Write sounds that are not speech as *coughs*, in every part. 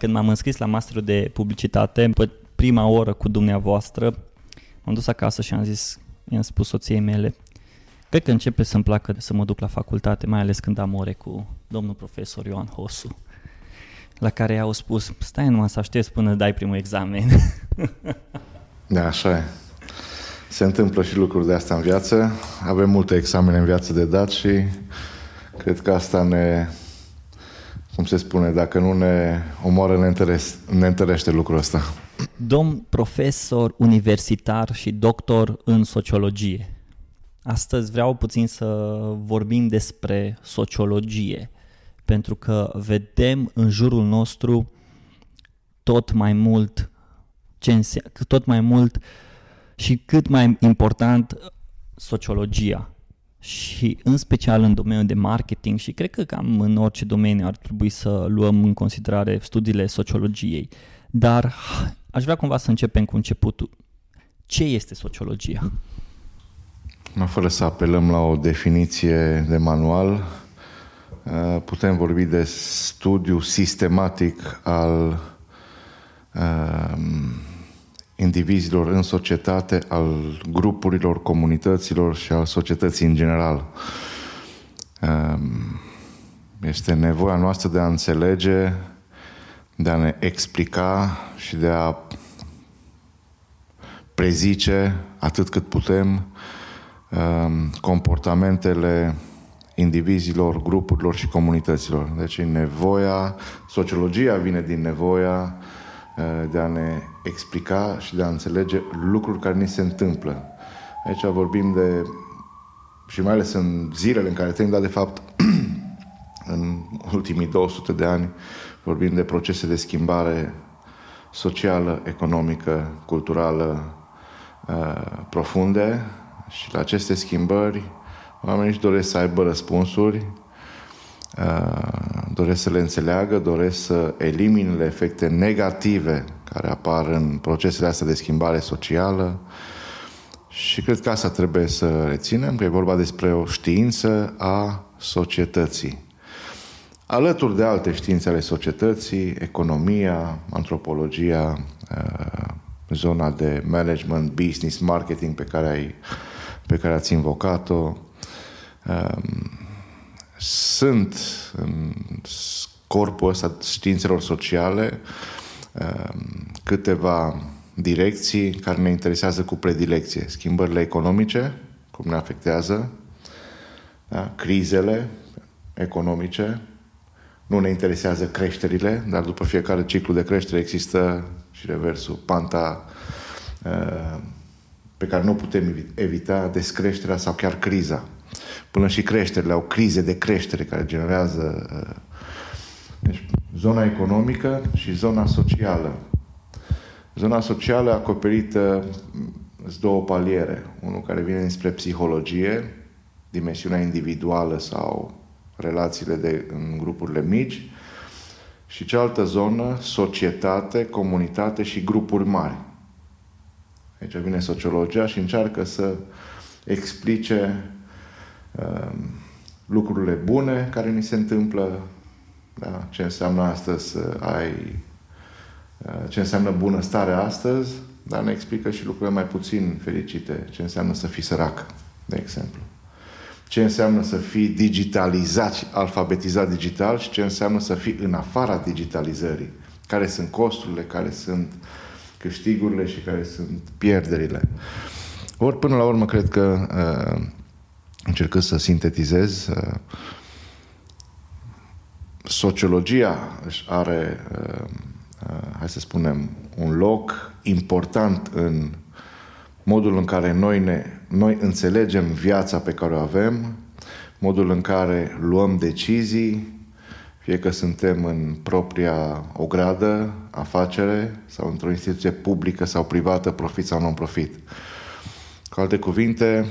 Când m-am înscris la masterul de publicitate, pe prima oră cu dumneavoastră, m-am dus acasă și am zis, i-am spus soției mele, cred că începe să-mi placă să mă duc la facultate, mai ales când am ore cu domnul profesor Ioan Hosu, la care i-au spus, stai numai să aștepți până dai primul examen. *laughs* Da, așa e. Se întâmplă și lucruri de asta în viață. Avem multe examene în viață de dat și cred că asta ne, cum se spune, dacă nu ne omoară, ne, întărește, ne întărește lucrul ăsta. Domn profesor universitar și doctor în sociologie. Astăzi vreau puțin să vorbim despre sociologie, pentru că vedem în jurul nostru tot mai mult ce înse- tot mai mult și cât mai important sociologia și în special în domeniul de marketing și cred că cam în orice domeniu ar trebui să luăm în considerare studiile sociologiei. Dar aș vrea cumva să începem cu începutul. Ce este sociologia? Fără să apelăm la o definiție de manual, uh, putem vorbi de studiu sistematic al um, indivizilor în societate, al grupurilor, comunităților și al societății în general. Um, este nevoia noastră de a înțelege, de a ne explica și de a prezice atât cât putem um, comportamentele indivizilor, grupurilor și comunităților. Deci nevoia, sociologia vine din nevoia uh, de a ne explica și de a înțelege lucruri care ni se întâmplă. Aici vorbim de, și mai ales în zilele în care trăim, dar de fapt *clears throat* în ultimii 200 de ani vorbim de procese de schimbare socială, economică, culturală uh, profunde și la aceste schimbări oamenii își doresc să aibă răspunsuri, uh, doresc să le înțeleagă, doresc să elimine efecte negative care apar în procesele astea de schimbare socială și cred că asta trebuie să reținem, că e vorba despre o știință a societății. Alături de alte științe ale societății, economia, antropologia, uh, zona de management, business, marketing pe care, ai, pe care ați invocat-o, um, sunt în corpul ăsta științelor sociale um, câteva direcții care ne interesează cu predilecție. Schimbările economice, cum ne afectează, da? crizele economice, nu ne interesează creșterile, dar după fiecare ciclu de creștere există și reversul, panta uh, pe care nu putem evita, descreșterea sau chiar criza. Până și creșterile au crize de creștere care generează uh, deci, zona economică și zona socială. Zona socială acoperită sunt două paliere. Unul care vine dinspre psihologie, dimensiunea individuală sau relațiile de, în grupurile mici, și cealaltă zonă, societate, comunitate și grupuri mari. Aici vine sociologia și încearcă să explice uh, lucrurile bune care ni se întâmplă, da? ce înseamnă astăzi să ai, uh, ce înseamnă bunăstare astăzi, dar ne explică și lucrurile mai puțin fericite, ce înseamnă să fii sărac, de exemplu ce înseamnă să fii digitalizat și alfabetizat digital și ce înseamnă să fii în afara digitalizării. Care sunt costurile, care sunt câștigurile și care sunt pierderile. Ori până la urmă cred că uh, încercând să sintetizez uh, sociologia își are uh, uh, hai să spunem un loc important în modul în care noi, ne, noi înțelegem viața pe care o avem, modul în care luăm decizii, fie că suntem în propria ogradă, afacere sau într-o instituție publică sau privată, profit sau non-profit. Cu alte cuvinte,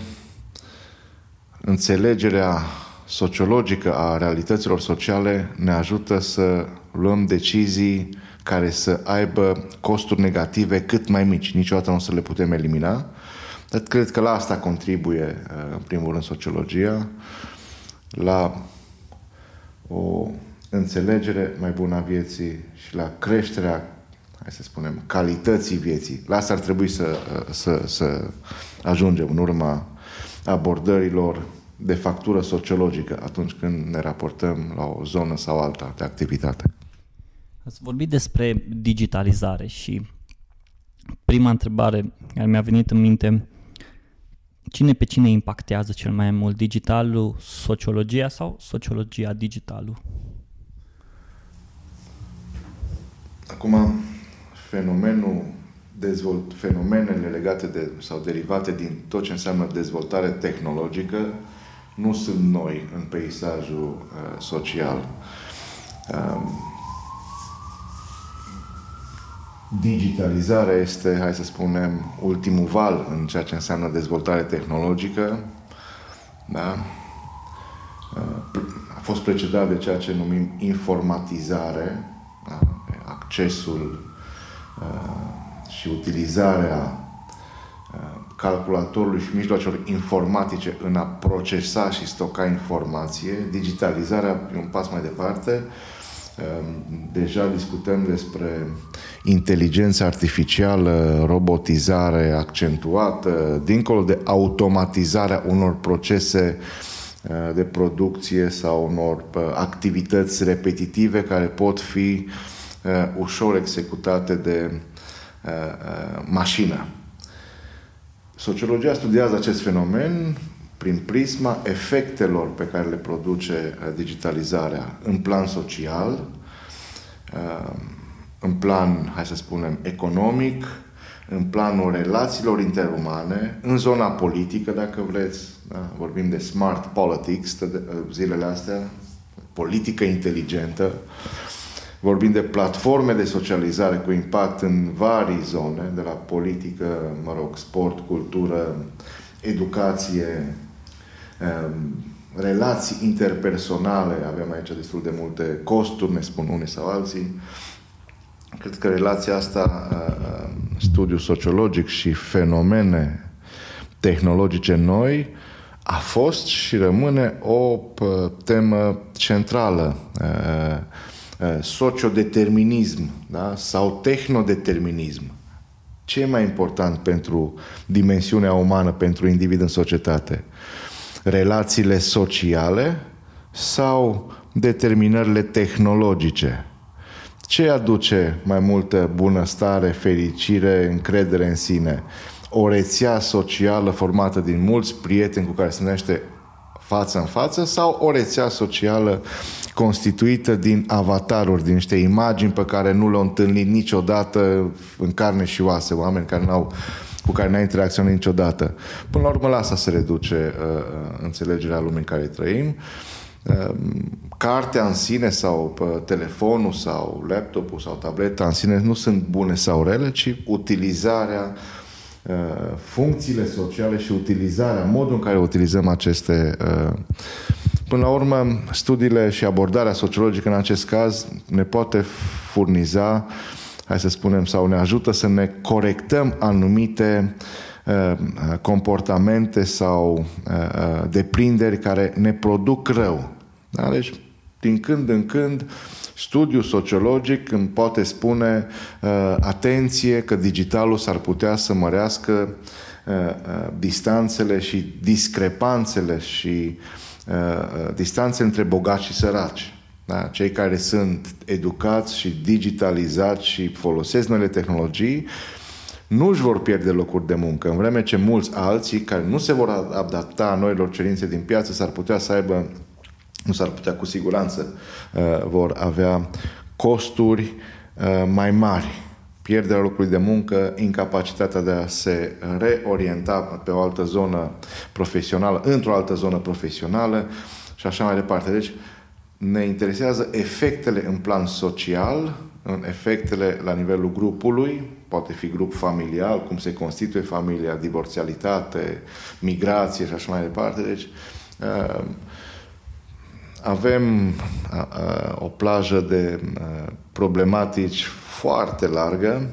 înțelegerea sociologică a realităților sociale ne ajută să luăm decizii care să aibă costuri negative cât mai mici. Niciodată nu o să le putem elimina. Dar cred că la asta contribuie, uh, în primul rând, sociologia, la o înțelegere mai bună a vieții și la creșterea, hai să spunem, calității vieții. La asta ar trebui să, să, să ajungem în urma abordărilor de factură sociologică atunci când ne raportăm la o zonă sau alta de activitate. Ați vorbit despre digitalizare și prima întrebare care mi-a venit în minte, cine pe cine impactează cel mai mult, digitalul, sociologia sau sociologia digitalul? Acum, fenomenul dezvolt, fenomenele legate de, sau derivate din tot ce înseamnă dezvoltare tehnologică nu sunt noi în peisajul uh, social. Um, digitalizarea este, hai să spunem, ultimul val în ceea ce înseamnă dezvoltare tehnologică. Da? Uh, a fost precedat de ceea ce numim informatizare, da? accesul uh, și utilizarea uh, calculatorului și mijloacelor informatice în a procesa și stoca informație. Digitalizarea e un pas mai departe. Deja discutăm despre inteligență artificială, robotizare accentuată, dincolo de automatizarea unor procese uh, de producție sau unor uh, activități repetitive care pot fi uh, ușor executate de mașină. Sociologia studiază acest fenomen prin prisma efectelor pe care le produce digitalizarea în plan social, în plan, hai să spunem, economic, în planul relațiilor interumane, în zona politică, dacă vreți, da? vorbim de smart politics zilele astea, politică inteligentă, vorbim de platforme de socializare cu impact în vari zone, de la politică, mă rog, sport, cultură, educație, um, relații interpersonale, avem aici destul de multe costuri, ne spun unii sau alții, Cred că relația asta, studiu sociologic și fenomene tehnologice noi, a fost și rămâne o temă centrală. Sociodeterminism da? sau tehnodeterminism. Ce e mai important pentru dimensiunea umană, pentru individ în societate? Relațiile sociale sau determinările tehnologice? Ce aduce mai multă bunăstare, fericire, încredere în sine? O rețea socială formată din mulți prieteni cu care se numește față în față sau o rețea socială constituită din avataruri, din niște imagini pe care nu le-au întâlnit niciodată în carne și oase, oameni care n-au cu care n-ai interacționat niciodată. Până la urmă, la asta se reduce uh, uh înțelegerea lumii în care trăim. Uh, cartea în sine sau telefonul sau laptopul sau tableta în sine nu sunt bune sau rele, ci utilizarea uh, funcțiile sociale și utilizarea, modul în care utilizăm aceste uh, Până la urmă, studiile și abordarea sociologică în acest caz ne poate furniza, hai să spunem, sau ne ajută să ne corectăm anumite uh, comportamente sau deprinderi care ne produc rău. Da? Deci, din când în când, studiul sociologic îmi poate spune uh, atenție că digitalul s-ar putea să mărească uh, uh, distanțele și discrepanțele și uh, uh, distanțele între bogați și săraci. Da? Cei care sunt educați și digitalizați și folosesc noile tehnologii nu își vor pierde locuri de muncă, în vreme ce mulți alții care nu se vor adapta noilor cerințe din piață s-ar putea să aibă nu s-ar putea cu siguranță, uh, vor avea costuri uh, mai mari, pierderea locului de muncă, incapacitatea de a se reorienta pe o altă zonă profesională, într-o altă zonă profesională și așa mai departe. Deci ne interesează efectele în plan social, în efectele la nivelul grupului, poate fi grup familial, cum se constituie familia, divorțialitate, migrație și așa mai departe. Deci, uh, avem a, a, o plajă de a, problematici foarte largă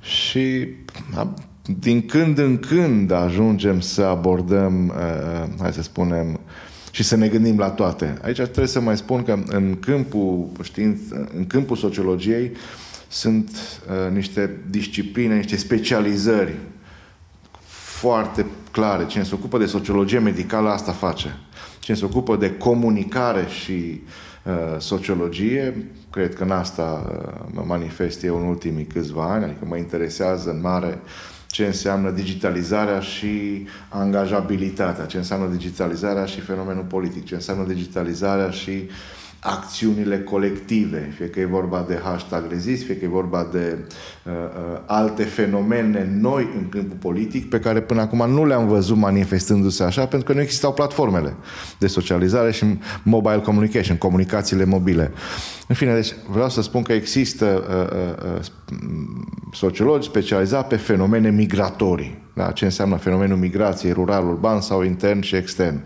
și a, din când în când ajungem să abordăm, a, hai să spunem, și să ne gândim la toate. Aici trebuie să mai spun că în câmpul, știind, în câmpul sociologiei sunt uh, niște discipline, niște specializări foarte clare. Cine se ocupă de sociologie medicală asta face. Cine se ocupă de comunicare și uh, sociologie, cred că în asta uh, mă manifest eu în ultimii câțiva ani, adică mă interesează în mare ce înseamnă digitalizarea și angajabilitatea, ce înseamnă digitalizarea și fenomenul politic, ce înseamnă digitalizarea și uh, acțiunile colective, fie că e vorba de hashtag rezist, fie că e vorba de uh, uh, alte fenomene noi în câmpul politic, pe care până acum nu le-am văzut manifestându-se așa, pentru că nu existau platformele de socializare și mobile communication, comunicațiile mobile. În fine, deci vreau să spun că există uh, uh, uh sociologi specializați pe fenomene migratorii. Da? Ce înseamnă fenomenul migrației rural, urban sau intern și extern.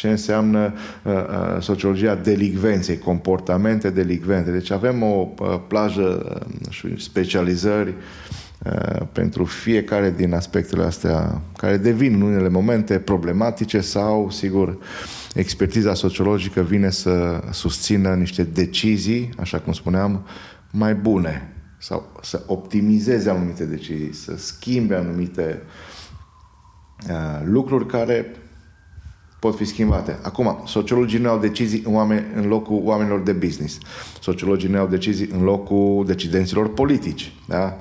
Uh, ce înseamnă uh, uh, sociologia delicvenței, comportamente delicvente. Deci avem o uh, plajă uh, specializări uh, pentru fiecare din aspectele astea care devin în unele momente problematice sau, sigur, expertiza sociologică vine să susțină niște decizii, așa cum spuneam, mai bune sau să optimizeze anumite decizii, să schimbe anumite uh, lucruri care pot fi schimbate. Acum, sociologii nu au decizii în, oameni, în locul oamenilor de business. Sociologii nu au decizii în locul decidenților politici. Da?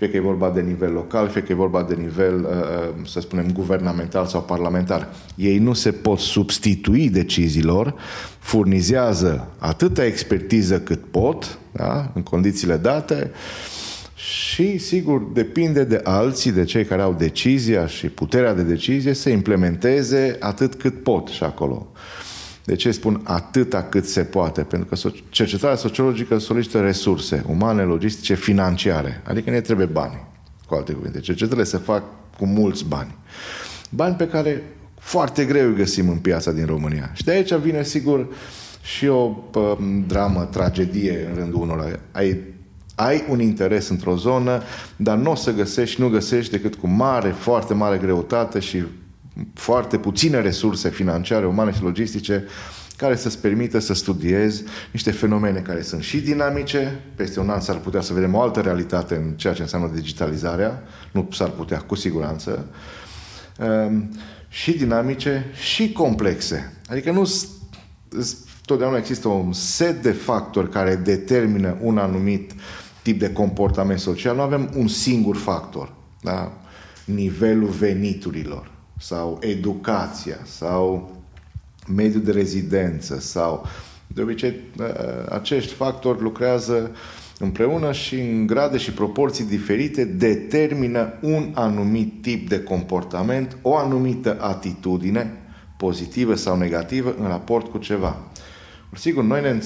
Fie că e vorba de nivel local, fie că e vorba de nivel, uh, uh, să spunem, guvernamental sau parlamentar. Ei nu se pot substitui deciziilor, furnizează atâta expertiză cât pot, da? în condițiile date, și, sigur, depinde de alții, de cei care au decizia și puterea de decizie să implementeze atât cât pot și acolo. De ce spun atâta cât se poate? Pentru că cercetarea sociologică solicită resurse umane, logistice, financiare. Adică ne trebuie bani, cu alte cuvinte. Cercetările se fac cu mulți bani. Bani pe care foarte greu îi găsim în piața din România. Și de aici vine, sigur, și o pă, dramă, tragedie în rândul unora. Ai ai un interes într-o zonă, dar nu o să găsești, nu găsești decât cu mare, foarte mare greutate și foarte puține resurse financiare, umane și logistice care să-ți permită să studiezi niște fenomene care sunt și dinamice, peste un an s-ar putea să vedem o altă realitate în ceea ce înseamnă digitalizarea, nu s-ar putea, cu siguranță, ehm, și dinamice și complexe. Adică nu totdeauna există un set de factori care determină un anumit tip de comportament social, nu avem un singur factor. Da? Nivelul veniturilor sau educația sau mediul de rezidență sau de obicei ă, acești factori lucrează împreună și în grade și proporții diferite determină un anumit tip de comportament, o anumită atitudine, pozitivă sau negativă, în raport cu ceva. Sigur, noi ne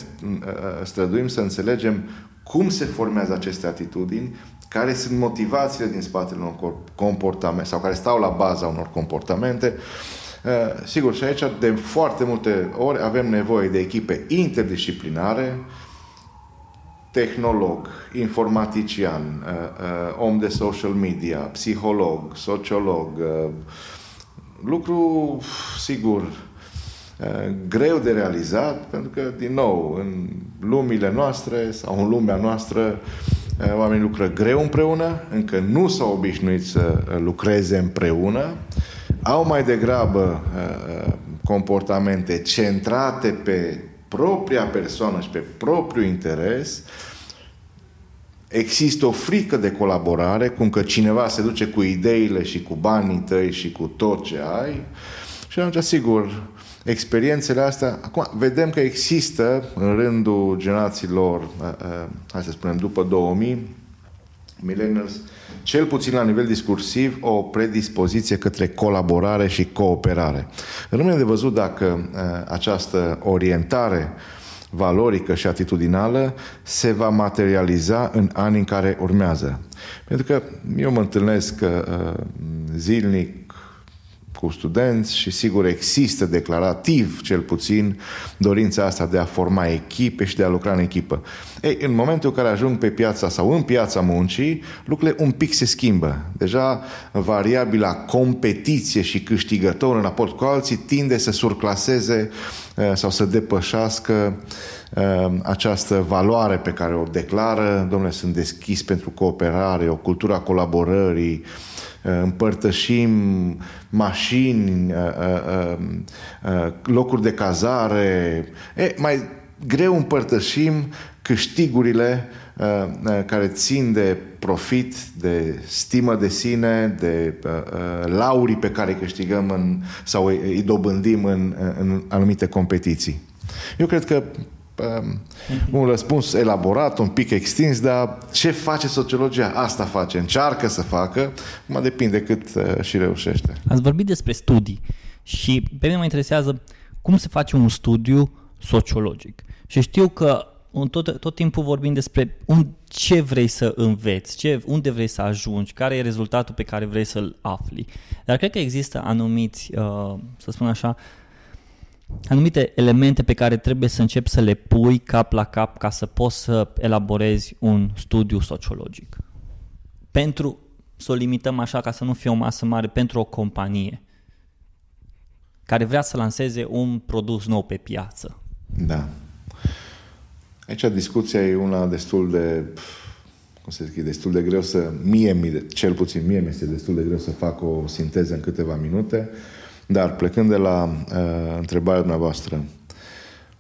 ă, străduim să înțelegem cum se formează aceste atitudini, care sunt motivațiile din spatele unor comportamente sau care stau la baza unor comportamente. Uh, sigur, și aici de foarte multe ori avem nevoie de echipe interdisciplinare, tehnolog, informatician, uh, uh, om de social media, psiholog, sociolog, lucru, sigur, Eh, greu de realizat, pentru că, din nou, în lumile noastre sau în lumea noastră, eh, oamenii lucră greu împreună, încă nu s-au obișnuit să lucreze împreună, au mai degrabă eh, comportamente centrate pe propria persoană și pe propriul interes, există o frică de colaborare, cum că cineva se duce cu ideile și cu banii tăi și cu tot ce ai, și atunci, sigur, experiențele astea, acum vedem că există în rândul generațiilor, uh, uh, hai să spunem, după 2000, millennials, cel puțin la nivel discursiv, o predispoziție către colaborare și cooperare. Rămâne de văzut dacă uh, această orientare valorică și atitudinală se va materializa în anii în care urmează. Pentru că eu mă întâlnesc zilnic cu studenți și sigur există declarativ, cel puțin, dorința asta de a forma echipe și de a lucra în echipă. Ei, în momentul în care ajung pe piața sau în piața muncii, lucrurile un pic se schimbă. Deja variabila competiție și câștigător în raport cu alții tinde să surclaseze uh, sau să depășească uh, această valoare pe care o declară, domnule, sunt deschis pentru cooperare, o cultură a colaborării, uh, împărtășim mașini, locuri de cazare. E, mai greu împărtășim câștigurile uh, uh, care țin de profit, de stimă de sine, de uh, laurii pe care îi câștigăm în, sau îi dobândim în, în anumite competiții. Eu cred că um, un răspuns elaborat, un pic extins, dar ce face sociologia? Asta face, încearcă să facă, mă depinde cât și reușește. Ați vorbit despre studii și pe mine mă interesează cum se face un studiu sociologic. Și știu că tot, tot timpul vorbim despre un, ce vrei să înveți, ce, unde vrei să ajungi, care e rezultatul pe care vrei să-l afli. Dar cred că există anumiți, uh, să spun așa, anumite elemente pe care trebuie să începi să le pui cap la cap ca să poți să elaborezi un studiu sociologic. Pentru să o limităm așa ca să nu fie o masă mare pentru o companie care vrea să lanseze un produs nou pe piață. Da. Aici discuția e una destul de cum să zic, destul de greu să, mie, cel puțin mie mi este destul de greu să fac o sinteză în câteva minute, dar plecând de la uh, întrebarea dumneavoastră,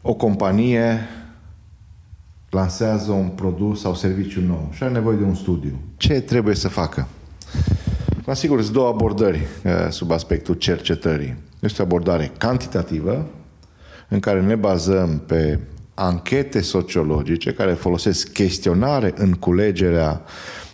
o companie lansează un produs sau serviciu nou și are nevoie de un studiu. Ce trebuie să facă? Vă sigur, sunt două abordări uh, sub aspectul cercetării. Este o abordare cantitativă, în care ne bazăm pe anchete sociologice care folosesc chestionare în culegerea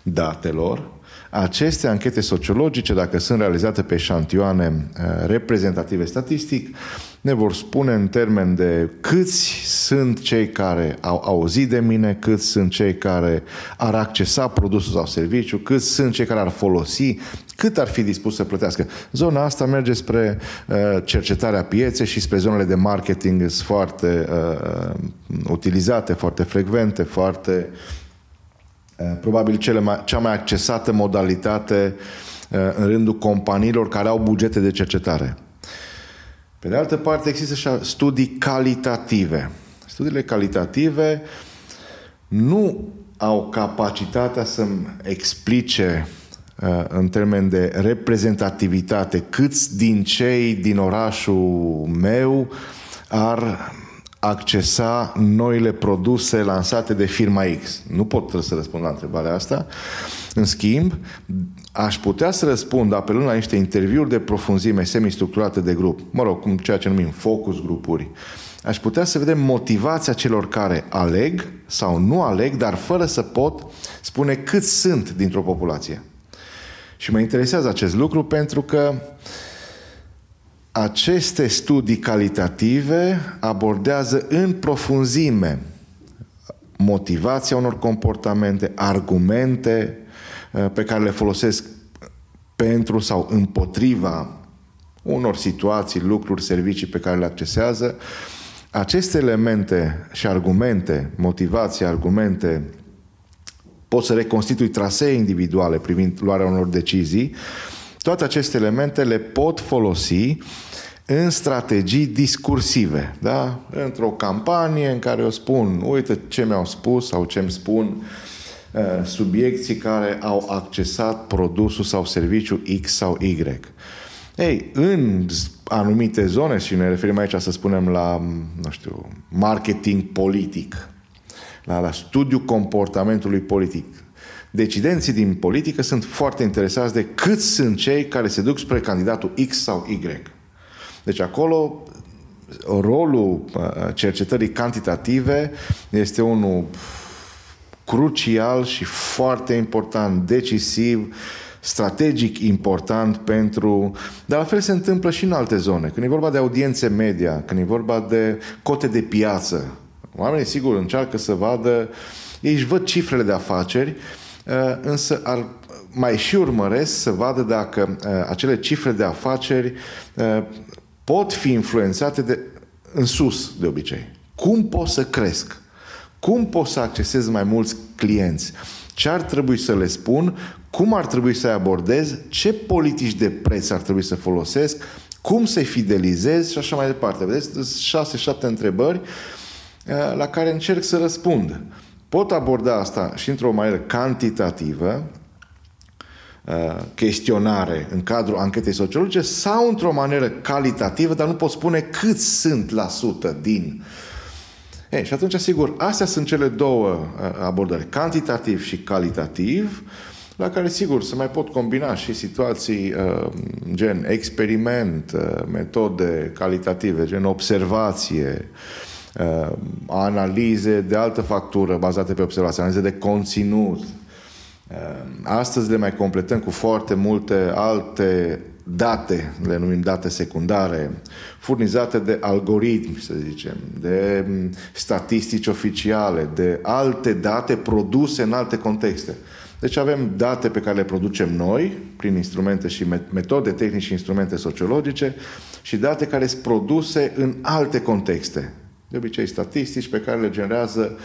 datelor. Aceste anchete sociologice, dacă sunt realizate pe șantioane eh, reprezentative statistic, ne vor spune în termen de câți sunt cei care au auzit de mine, câți sunt cei care ar accesa produsul sau serviciu, câți sunt cei care ar folosi, cât ar fi dispus să plătească. Zona asta merge spre uh, cercetarea pieței și spre zonele de marketing sunt foarte uh, utilizate, foarte frecvente, foarte uh, probabil cele mai, cea mai accesată modalitate uh, în rândul companiilor care au bugete de cercetare. Pe de altă parte, există și studii calitative. Studiile calitative nu au capacitatea să-mi explice uh, în termen de reprezentativitate câți din cei din orașul meu ar accesa noile produse lansate de firma X. Nu pot să răspund la întrebarea asta. În schimb, aș putea să răspund apelând la niște interviuri de profunzime semistructurate de grup, mă rog, cum ceea ce numim focus grupuri, aș putea să vedem motivația celor care aleg sau nu aleg, dar fără să pot spune cât sunt dintr-o populație. Și mă interesează acest lucru pentru că aceste studii calitative abordează în profunzime motivația unor comportamente, argumente uh, pe care le folosesc pentru sau împotriva unor situații, lucruri, servicii pe care le accesează. Aceste elemente și argumente, motivații, argumente, pot să reconstitui trasee individuale privind luarea unor decizii, toate aceste elemente le pot folosi în strategii discursive, da? într-o campanie în care eu spun, uite ce mi-au spus sau ce îmi spun uh, subiecții care au accesat produsul sau serviciu X sau Y. Ei, în anumite zone, și ne referim aici să spunem la, nu știu, marketing politic, la, la studiu comportamentului politic, decidenții din politică sunt foarte interesați de cât sunt cei care se duc spre candidatul X sau Y. Deci acolo rolul uh, cercetării cantitative este unul crucial și foarte important, decisiv, strategic important pentru... Dar la fel se întâmplă și în alte zone. Când e vorba de audiențe media, când e vorba de cote de piață, oamenii sigur încearcă să vadă, ei își văd cifrele de afaceri, uh, însă mai și urmăresc să vadă dacă uh, acele cifre de afaceri uh, pot fi influențate de, în sus, de obicei. Cum pot să cresc? Cum pot să accesez mai mulți clienți? Ce ar trebui să le spun? Cum ar trebui să-i abordez? Ce politici de preț ar trebui să folosesc? Cum să-i fidelizez? Și așa mai departe. Vedeți? Șase, șapte întrebări uh, la care încerc să răspund. Pot aborda asta și într-o manieră cantitativă, uh, chestionare în cadrul anchetei sociologice sau într-o manieră calitativă, dar nu pot spune cât sunt la sută din. Ei, și atunci, sigur, astea sunt cele două uh, abordări, cantitativ și calitativ, la care, sigur, se mai pot combina și situații uh, gen experiment, metode calitative, gen observație, uh, analize de altă factură bazate pe observație, analize de conținut. Uh, astăzi le mai completăm cu foarte multe alte date, le numim date secundare, furnizate de algoritmi, să zicem, de mm, statistici oficiale, de alte date produse în alte contexte. Deci avem date pe care le producem noi, prin instrumente și metode tehnici și instrumente sociologice, și date care sunt produse în alte contexte de obicei statistici pe care le generează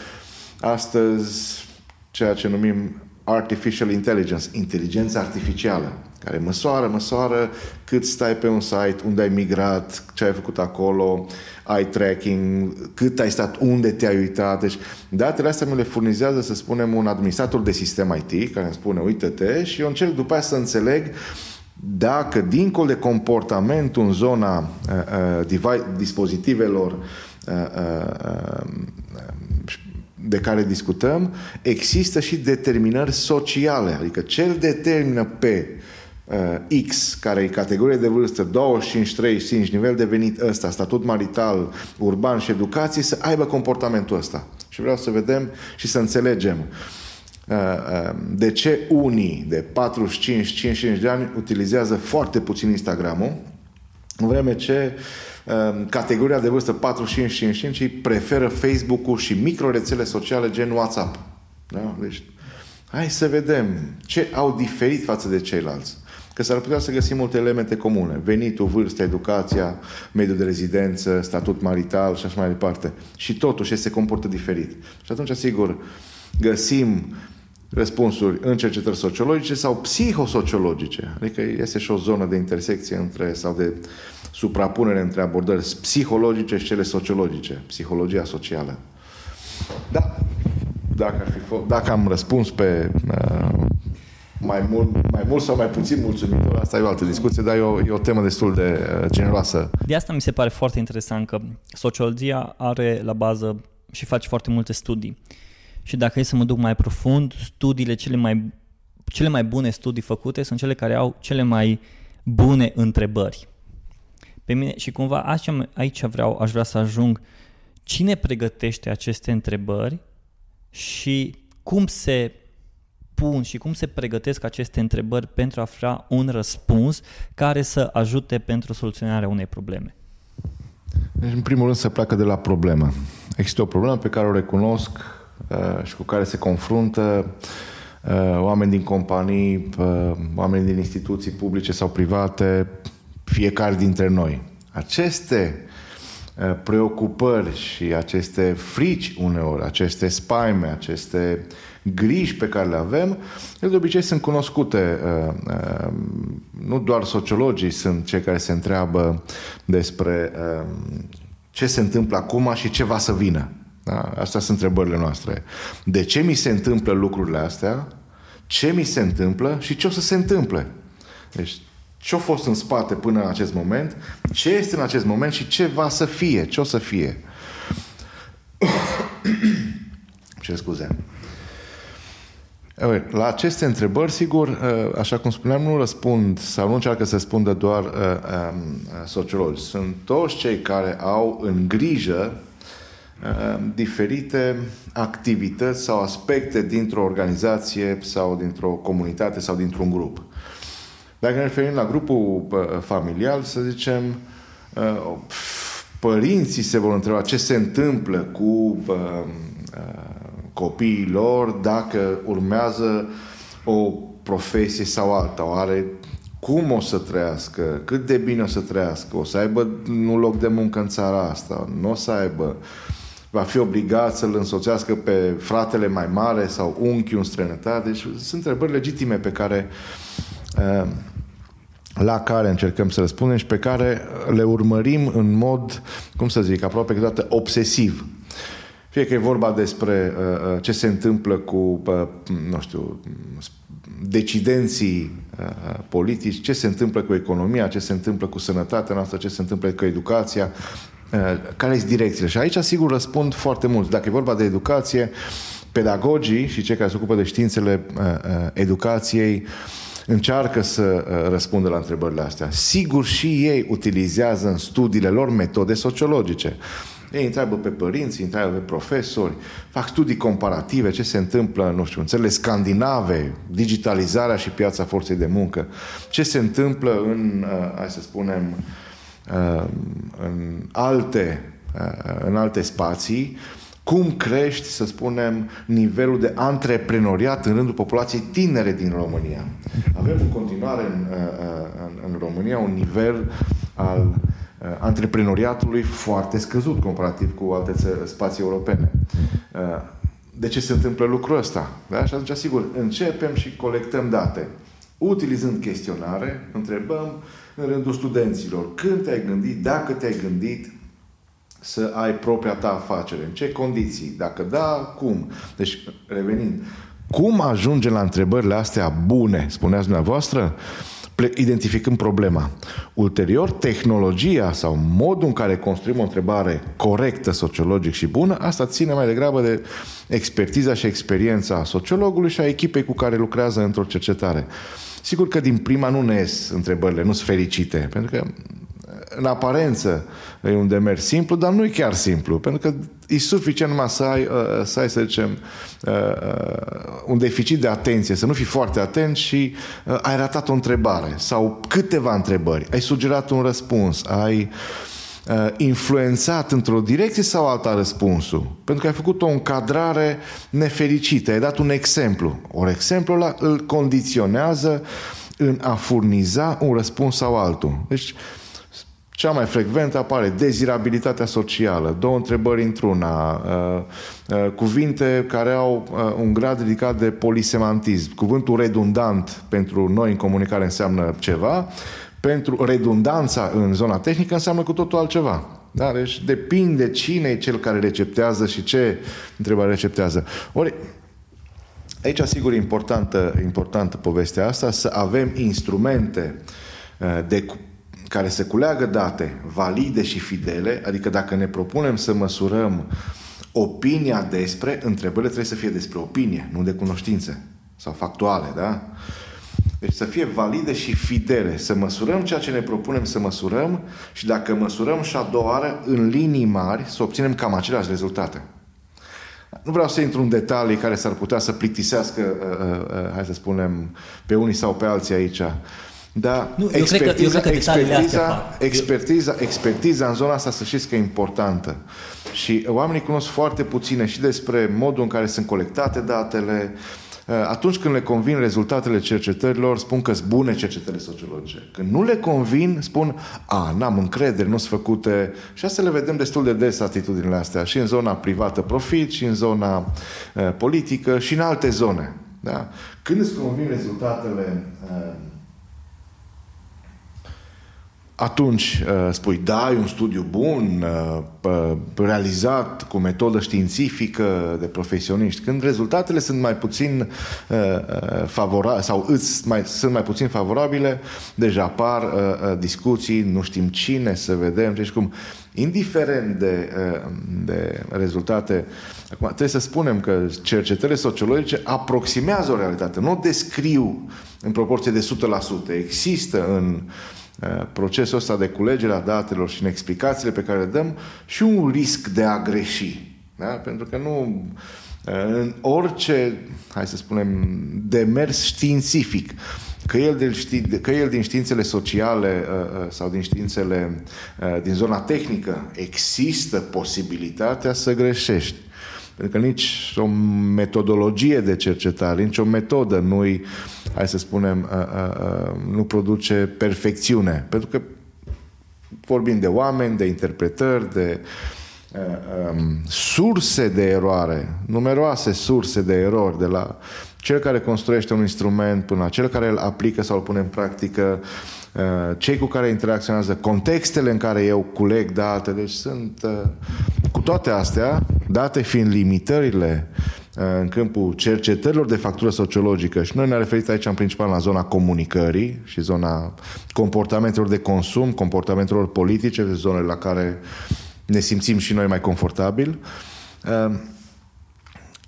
astăzi ceea ce numim artificial intelligence, inteligența artificială, care măsoară, măsoară cât stai pe un site, unde ai migrat, ce ai făcut acolo, eye tracking, cât ai stat, unde te-ai uitat. Deci datele astea mi le furnizează, să spunem, un administrator de sistem IT care îmi spune, uite-te, și eu încerc după aia să înțeleg dacă, dincolo de comportamentul în zona uh, uh, dispozitivelor de care discutăm, există și determinări sociale. Adică cel determină pe uh, X, care e categorie de vârstă 25-35, nivel de venit ăsta, statut marital, urban și educație, să aibă comportamentul ăsta. Și vreau să vedem și să înțelegem uh, uh, de ce unii de 45-55 de ani utilizează foarte puțin Instagramul, în vreme ce uh, Ehm, categoria de vârstă 45-55 preferă Facebook-ul și microrețele sociale gen WhatsApp. Da? Deci, hai să vedem ce au diferit față de ceilalți. Că s-ar putea să găsim multe elemente comune. Venitul, vârsta, educația, mediul de rezidență, statut marital și așa mai departe. Și totuși se comportă diferit. Și atunci, sigur, găsim răspunsuri în cercetări sociologice sau psihosociologice. Adică este și o zonă de intersecție între, sau de suprapunere între abordări psihologice și cele sociologice, psihologia socială. Da, dacă, ar fi f- dacă am răspuns pe uh, mai, mult, mai mult sau mai puțin mulțumitor, asta e o altă discuție, dar e o, e o temă destul de uh, generoasă. De asta mi se pare foarte interesant că sociologia are la bază și face foarte multe studii. Și dacă e să mă duc mai profund, studiile cele mai, cele mai bune studii făcute sunt cele care au cele mai bune întrebări pe mine și cumva aici, aici vreau, aș vrea să ajung. Cine pregătește aceste întrebări și cum se pun și cum se pregătesc aceste întrebări pentru a afla un răspuns care să ajute pentru soluționarea unei probleme? Deci, în primul rând, să pleacă de la problemă. Există o problemă pe care o recunosc uh, și cu care se confruntă uh, oameni din companii, uh, oameni din instituții publice sau private, fiecare dintre noi. Aceste uh, preocupări și aceste frici uneori, aceste spaime, aceste griji pe care le avem, de obicei sunt cunoscute. Uh, uh, nu doar sociologii sunt cei care se întreabă despre ce se întâmplă acum și ce va să vină. Da? Astea sunt întrebările noastre. De ce mi se întâmplă lucrurile astea? Ce mi se întâmplă și ce o să se întâmple? Deci ce a fost în spate până în acest moment, ce este în acest moment și ce va să fie, ce o să fie. *coughs* ce scuze. La aceste întrebări, sigur, ă, așa cum spuneam, nu răspund sau nu încearcă să răspundă doar uh, um, sociologi. Sunt toți cei care au în grijă uh, diferite activități sau aspecte dintr-o organizație sau dintr-o comunitate sau dintr-un grup. Dacă ne referim la grupul familial, să zicem, ă, părinții se vor întreba ce se întâmplă cu ă, copiii lor dacă urmează o profesie sau alta, o are cum o să trăiască, cât de bine o să trăiască, o să aibă un loc de muncă în țara asta, nu o să aibă, va fi obligat să-l însoțească pe fratele mai mare sau unchiul în străinătate. Deci sunt întrebări legitime pe care uh, la care încercăm să răspundem și pe care le urmărim în mod, cum să zic, aproape câteodată obsesiv. Fie că e vorba despre uh, uh, ce se întâmplă cu, uh, nu știu, decidenții uh, politici, ce se întâmplă cu economia, ce se întâmplă cu sănătatea noastră, ce se întâmplă cu educația, uh, care sunt direcțiile. Și aici, sigur, răspund foarte mult. Dacă e vorba de educație, pedagogii și cei care se ocupă de științele uh, uh, educației încearcă să uh, răspundă la întrebările astea. Sigur și ei utilizează în studiile lor metode sociologice. Ei întreabă pe părinți, întreabă pe profesori, fac studii comparative, ce se întâmplă, nu știu, în țările scandinave, digitalizarea și piața forței de muncă, ce se întâmplă în, uh, hai să spunem, uh, în alte, în alte spații, cum crești, să spunem, nivelul de antreprenoriat în rândul populației tinere din România. Avem în continuare în, în, în România un nivel al antreprenoriatului foarte scăzut comparativ cu alte spații europene. De ce se întâmplă lucrul ăsta? Da? Și atunci, sigur, începem și colectăm date. Utilizând chestionare, întrebăm în rândul studenților când te-ai gândit, dacă te-ai gândit să ai propria ta afacere? În ce condiții? Dacă da, cum? Deci, revenind, cum ajungem la întrebările astea bune, spuneați dumneavoastră? identificând problema. Ulterior, tehnologia sau modul în care construim o întrebare corectă, sociologic și bună, asta ține mai degrabă de expertiza și experiența sociologului și a echipei cu care lucrează într-o cercetare. Sigur că din prima nu ne ies întrebările, nu sunt fericite, pentru că în aparență e un demers simplu, dar nu e chiar simplu, pentru că e suficient numai să ai, uh, să, ai, să zicem, uh, uh, un deficit de atenție, să nu fii foarte atent și ai ratat o întrebare sau câteva întrebări, ai sugerat un răspuns, ai influențat într-o direcție sau alta răspunsul. Pentru că ai făcut o încadrare nefericită, ai dat un exemplu. Ori exemplul ăla îl condiționează în a furniza un răspuns sau altul. Deci, cea mai frecvent apare dezirabilitatea socială, două întrebări într-una, uh, uh, cuvinte care au uh, un grad ridicat de polisemantism. Cuvântul redundant pentru noi în comunicare înseamnă ceva, pentru redundanța în zona tehnică înseamnă cu totul altceva. Da? Deci depinde cine e cel care receptează și ce întrebare receptează. Ori, aici, sigur, e importantă, importantă povestea asta, să avem instrumente de care să culeagă date valide și fidele, adică dacă ne propunem să măsurăm opinia despre, întrebările trebuie să fie despre opinie, nu de cunoștințe sau factuale, da? Deci să fie valide și fidele, să măsurăm ceea ce ne propunem să măsurăm și dacă măsurăm și a doua oară, în linii mari, să obținem cam aceleași rezultate. Nu vreau să intru în detalii care s-ar putea să plictisească, uh, uh, uh, hai să spunem, pe unii sau pe alții aici. Da, nu, eu expertiza, cred că, eu cred că expertiza, expertiza, expertiza în zona asta să știți că e importantă. Și oamenii cunosc foarte puține și despre modul în care sunt colectate datele. Uh, atunci când le convin rezultatele cercetărilor, spun că sunt bune cercetările sociologice. Când nu le convin, spun, a, n-am încredere, nu sunt făcute. Și asta le vedem destul de des atitudinile astea, și în zona privată profit, și în zona uh, politică, și în alte zone. Da? Când îți convin rezultatele uh, atunci uh, spui, da, e un studiu bun, uh, realizat cu metodă științifică de profesioniști. Când rezultatele sunt mai puțin uh, favorabile sau îți mai, sunt mai puțin favorabile, deja apar discuții, nu știm cine să vedem. Deci cum, indiferent de, de rezultate, acum trebuie să spunem că cercetările sociologice aproximează o realitate, nu descriu în proporție de 100%. Există în Eh, procesul ăsta de culegere a datelor și în explicațiile pe care le dăm și un risc de a greși. Da? Pentru că nu eh, în orice, hai să spunem, demers științific, că el, din, ști, că el din științele sociale eh, sau din științele din zona tehnică, există posibilitatea să greșești. Pentru că nici o metodologie de cercetare, nici o metodă nu-i, hai să spunem, nu produce perfecțiune. Pentru că vorbim de oameni, de interpretări, de um, surse de eroare, numeroase surse de erori, de la cel care construiește un instrument până la cel care îl aplică sau îl pune în practică, uh, cei cu care interacționează, contextele în care eu culeg date. Deci sunt, uh, cu toate astea, date fiind limitările uh, în câmpul cercetărilor de factură sociologică și noi ne-am referit aici în principal la zona comunicării și zona comportamentelor de consum, comportamentelor politice, zonele la care ne simțim și noi mai confortabil.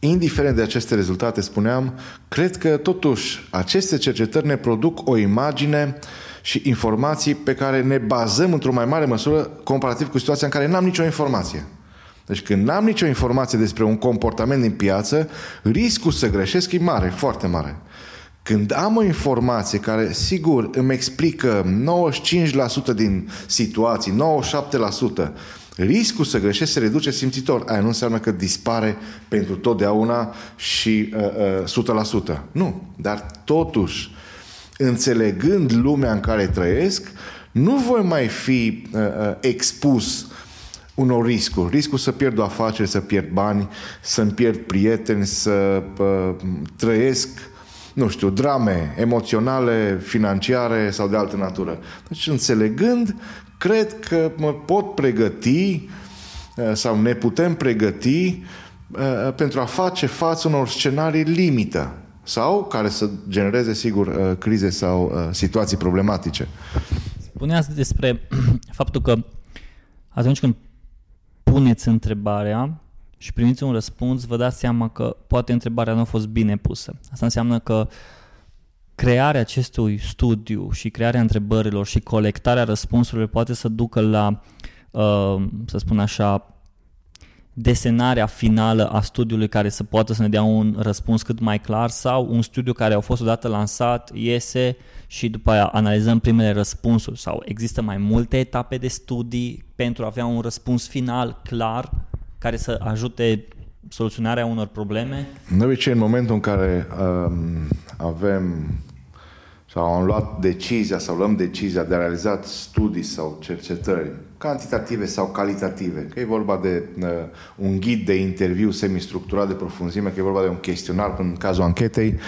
Indiferent de aceste rezultate, spuneam, cred că totuși aceste cercetări ne produc o imagine și informații pe care ne bazăm într-o mai mare măsură comparativ cu situația în care n-am nicio informație. Deci când n-am nicio informație despre un comportament din piață, riscul să greșesc e mare, foarte mare. Când am o informație care, sigur, îmi explică 95% din situații, 97%, riscul să greșești se reduce simțitor. Aia nu înseamnă că dispare pentru totdeauna și uh, uh, 100%. Nu. Dar totuși, înțelegând lumea în care trăiesc, nu voi mai fi uh, uh, expus unor riscuri. Riscul să pierd o afacere, să pierd bani, să-mi pierd prieteni, să uh, trăiesc nu știu, drame emoționale, financiare sau de altă natură. Deci, înțelegând cred că mă pot pregăti uh, sau ne putem pregăti uh, pentru a face față unor scenarii limită sau care să genereze, sigur, uh, crize sau situații problematice. Spuneați despre *clears throat* faptul că atunci când puneți întrebarea și primiți un răspuns, vă dați seama că poate întrebarea nu a fost bine pusă. Asta înseamnă că uh, crearea acestui studiu și crearea întrebărilor și colectarea răspunsurilor poate să ducă la, uh, să spun așa, desenarea finală a studiului care să poată să ne dea un răspuns cât mai clar sau un studiu care a fost odată lansat, iese și după aia analizăm primele răspunsuri sau există mai multe etape de studii pentru a avea un răspuns final clar care să ajute soluționarea unor probleme? De obicei, în momentul în care um, avem sau am luat decizia sau luăm decizia de a realiza studii sau cercetări cantitative sau calitative, că e vorba de uh, un ghid de interviu semistructurat de profunzime, că e vorba de un chestionar în cazul anchetei,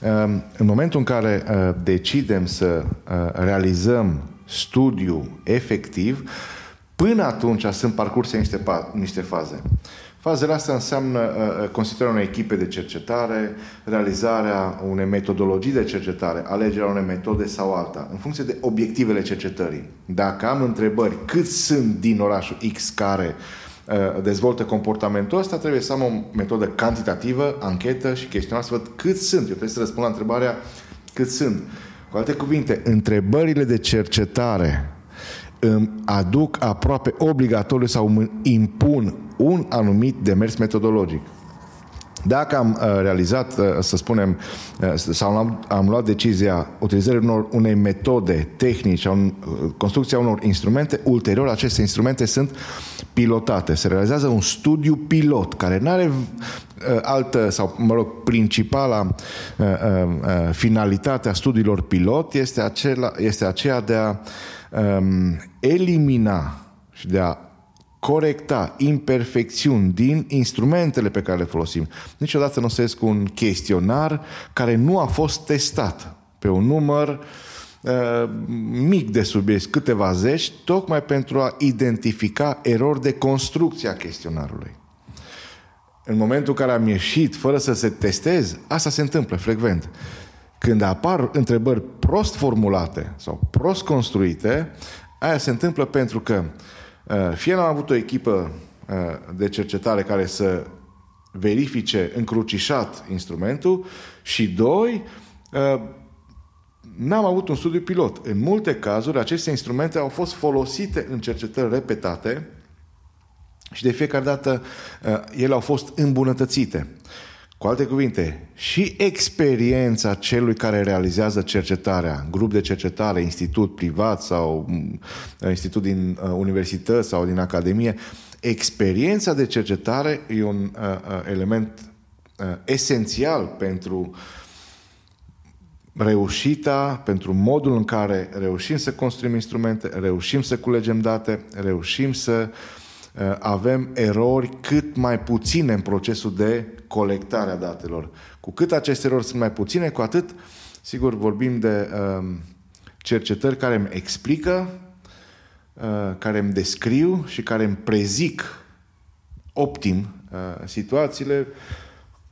uh, în momentul în care uh, decidem să uh, realizăm studiu efectiv, până atunci sunt parcurse niște, niște faze. Fazele astea înseamnă uh, uh, constituirea unei echipe de cercetare, realizarea unei metodologii de cercetare, alegerea unei metode sau alta, în funcție de obiectivele cercetării. Dacă am întrebări cât sunt din orașul X care uh, dezvoltă comportamentul ăsta, trebuie să am o metodă cantitativă, anchetă și chestionar să văd cât sunt. Eu trebuie să răspund la întrebarea cât sunt. Cu alte cuvinte, întrebările de cercetare îmi aduc aproape obligatoriu sau îmi impun un anumit demers metodologic. Dacă am uh, realizat, uh, să spunem, uh, sau am, am luat decizia utilizării unor, unei metode tehnice, un, uh, construcția unor instrumente, ulterior aceste instrumente sunt pilotate. Se realizează un studiu pilot care nu are uh, altă sau, mă rog, principala uh, uh, finalitate a studiilor pilot este, acela, este aceea de a um, elimina și de a corecta imperfecțiuni din instrumentele pe care le folosim. Niciodată nu se cu un chestionar care nu a fost testat pe un număr uh, mic de subiecti, câteva zeci, tocmai pentru a identifica erori de construcție a chestionarului. În momentul în care am ieșit fără să se testez, asta se întâmplă frecvent. Când apar întrebări prost formulate sau prost construite, aia se întâmplă pentru că uh, fie n-am avut o echipă uh, de cercetare care să verifice încrucișat instrumentul și doi, uh, n-am avut un studiu pilot. În multe cazuri, aceste instrumente au fost folosite în cercetări repetate și de fiecare dată ele au fost îmbunătățite. Cu alte cuvinte, și experiența celui care realizează cercetarea, grup de cercetare, institut privat sau mm, institut din uh, universități sau din academie, experiența de cercetare e un uh, uh, element uh, esențial pentru reușita, pentru modul în care reușim să construim instrumente, reușim să culegem date, reușim să uh, avem erori cât mai puține în procesul de colectarea datelor. Cu cât aceste erori sunt mai puține, cu atât, sigur, vorbim de uh, cercetări care îmi explică, uh, care îmi descriu și care îmi prezic optim uh, situațiile,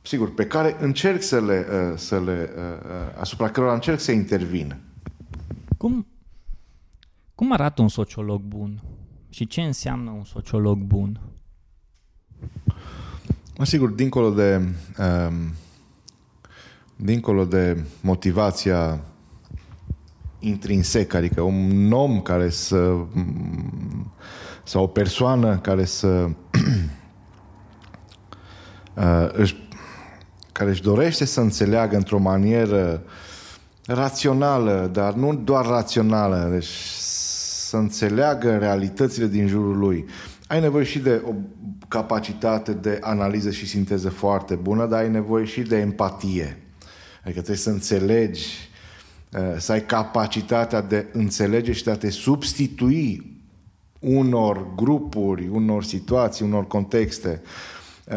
sigur, pe care încerc să le, uh, să le uh, uh, asupra cărora încerc să intervin. Cum, cum arată un sociolog bun? Și ce înseamnă un sociolog bun? Mă sigur, dincolo de um, dincolo de motivația intrinsecă, adică un om care să sau o persoană care să *clears throat* uh, își, care își dorește să înțeleagă într-o manieră rațională, dar nu doar rațională, deci să înțeleagă realitățile din jurul lui. Ai nevoie și de o capacitate de analiză și sinteză foarte bună, dar ai nevoie și de empatie. Adică trebuie să înțelegi, uh, să ai capacitatea de înțelege și de a te substitui unor grupuri, unor situații, unor contexte. Uh,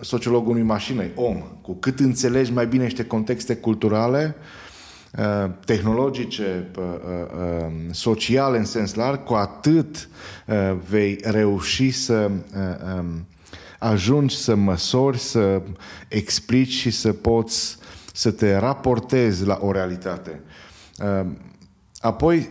sociologul nu mașină, e om. Cu cât înțelegi mai bine niște contexte culturale, uh, tehnologice, sociale în sens larg, cu atât vei reuși să um, ajungi să măsori, să explici și să poți să te raportezi la o realitate. Ehm, apoi,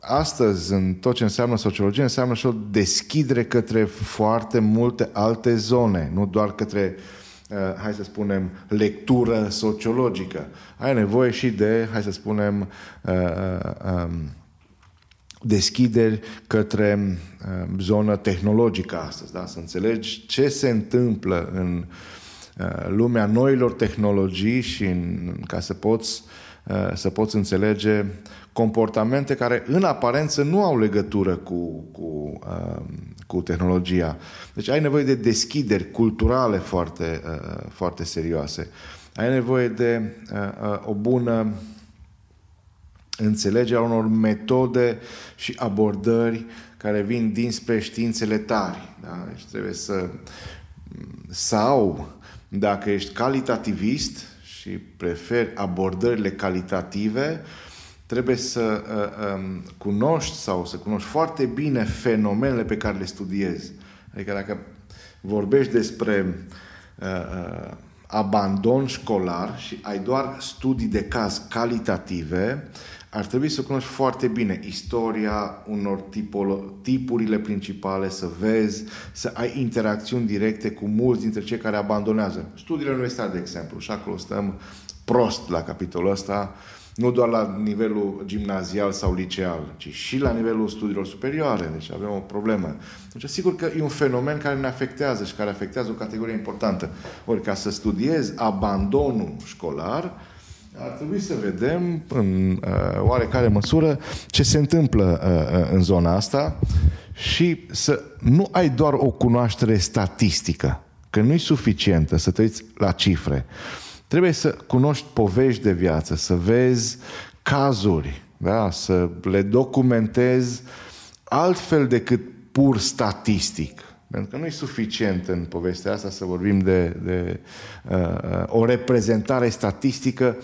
astăzi, în tot ce înseamnă sociologie, înseamnă și o deschidere către foarte multe alte zone, nu doar către Uh, hai să spunem, lectură sociologică. Ai nevoie și de, hai să spunem, uh, uh, um, deschideri către uh, zonă tehnologică astăzi, da? să înțelegi ce se întâmplă în uh, Uh, lumea noilor tehnologii și în, ca să poți, uh, să poți înțelege comportamente care în aparență nu au legătură cu, cu, uh, cu tehnologia. Deci ai nevoie de deschideri culturale foarte, foarte serioase. Ai nevoie de o bună înțelegere a unor metode și abordări care vin dinspre științele tari. Da? Deci trebuie să sau dacă ești calitativist și preferi abordările calitative, trebuie să uh, um, cunoști sau să cunoști foarte bine fenomenele pe care le studiezi. Adică dacă vorbești despre uh, uh, abandon școlar și ai doar studii de caz calitative, ar trebui să cunoști foarte bine istoria unor tipolo- tipurile principale, să vezi, să ai interacțiuni directe cu mulți dintre cei care abandonează. Studiile universitare, de exemplu, și acolo stăm prost la capitolul ăsta, nu doar la nivelul gimnazial sau liceal, ci și la nivelul studiilor superioare. Deci avem o problemă. Deci, sigur că e un fenomen care ne afectează și care afectează o categorie importantă. Ori ca să studiezi abandonul școlar, ar trebui să vedem în uh, oarecare măsură ce se întâmplă uh, uh, în zona asta și să nu ai doar o cunoaștere statistică, că nu e suficientă să te uiți la cifre. Trebuie să cunoști povești de viață, să vezi cazuri, da? să le documentezi altfel decât pur statistic. Pentru că nu e suficient în povestea asta să vorbim de, de uh, o reprezentare statistică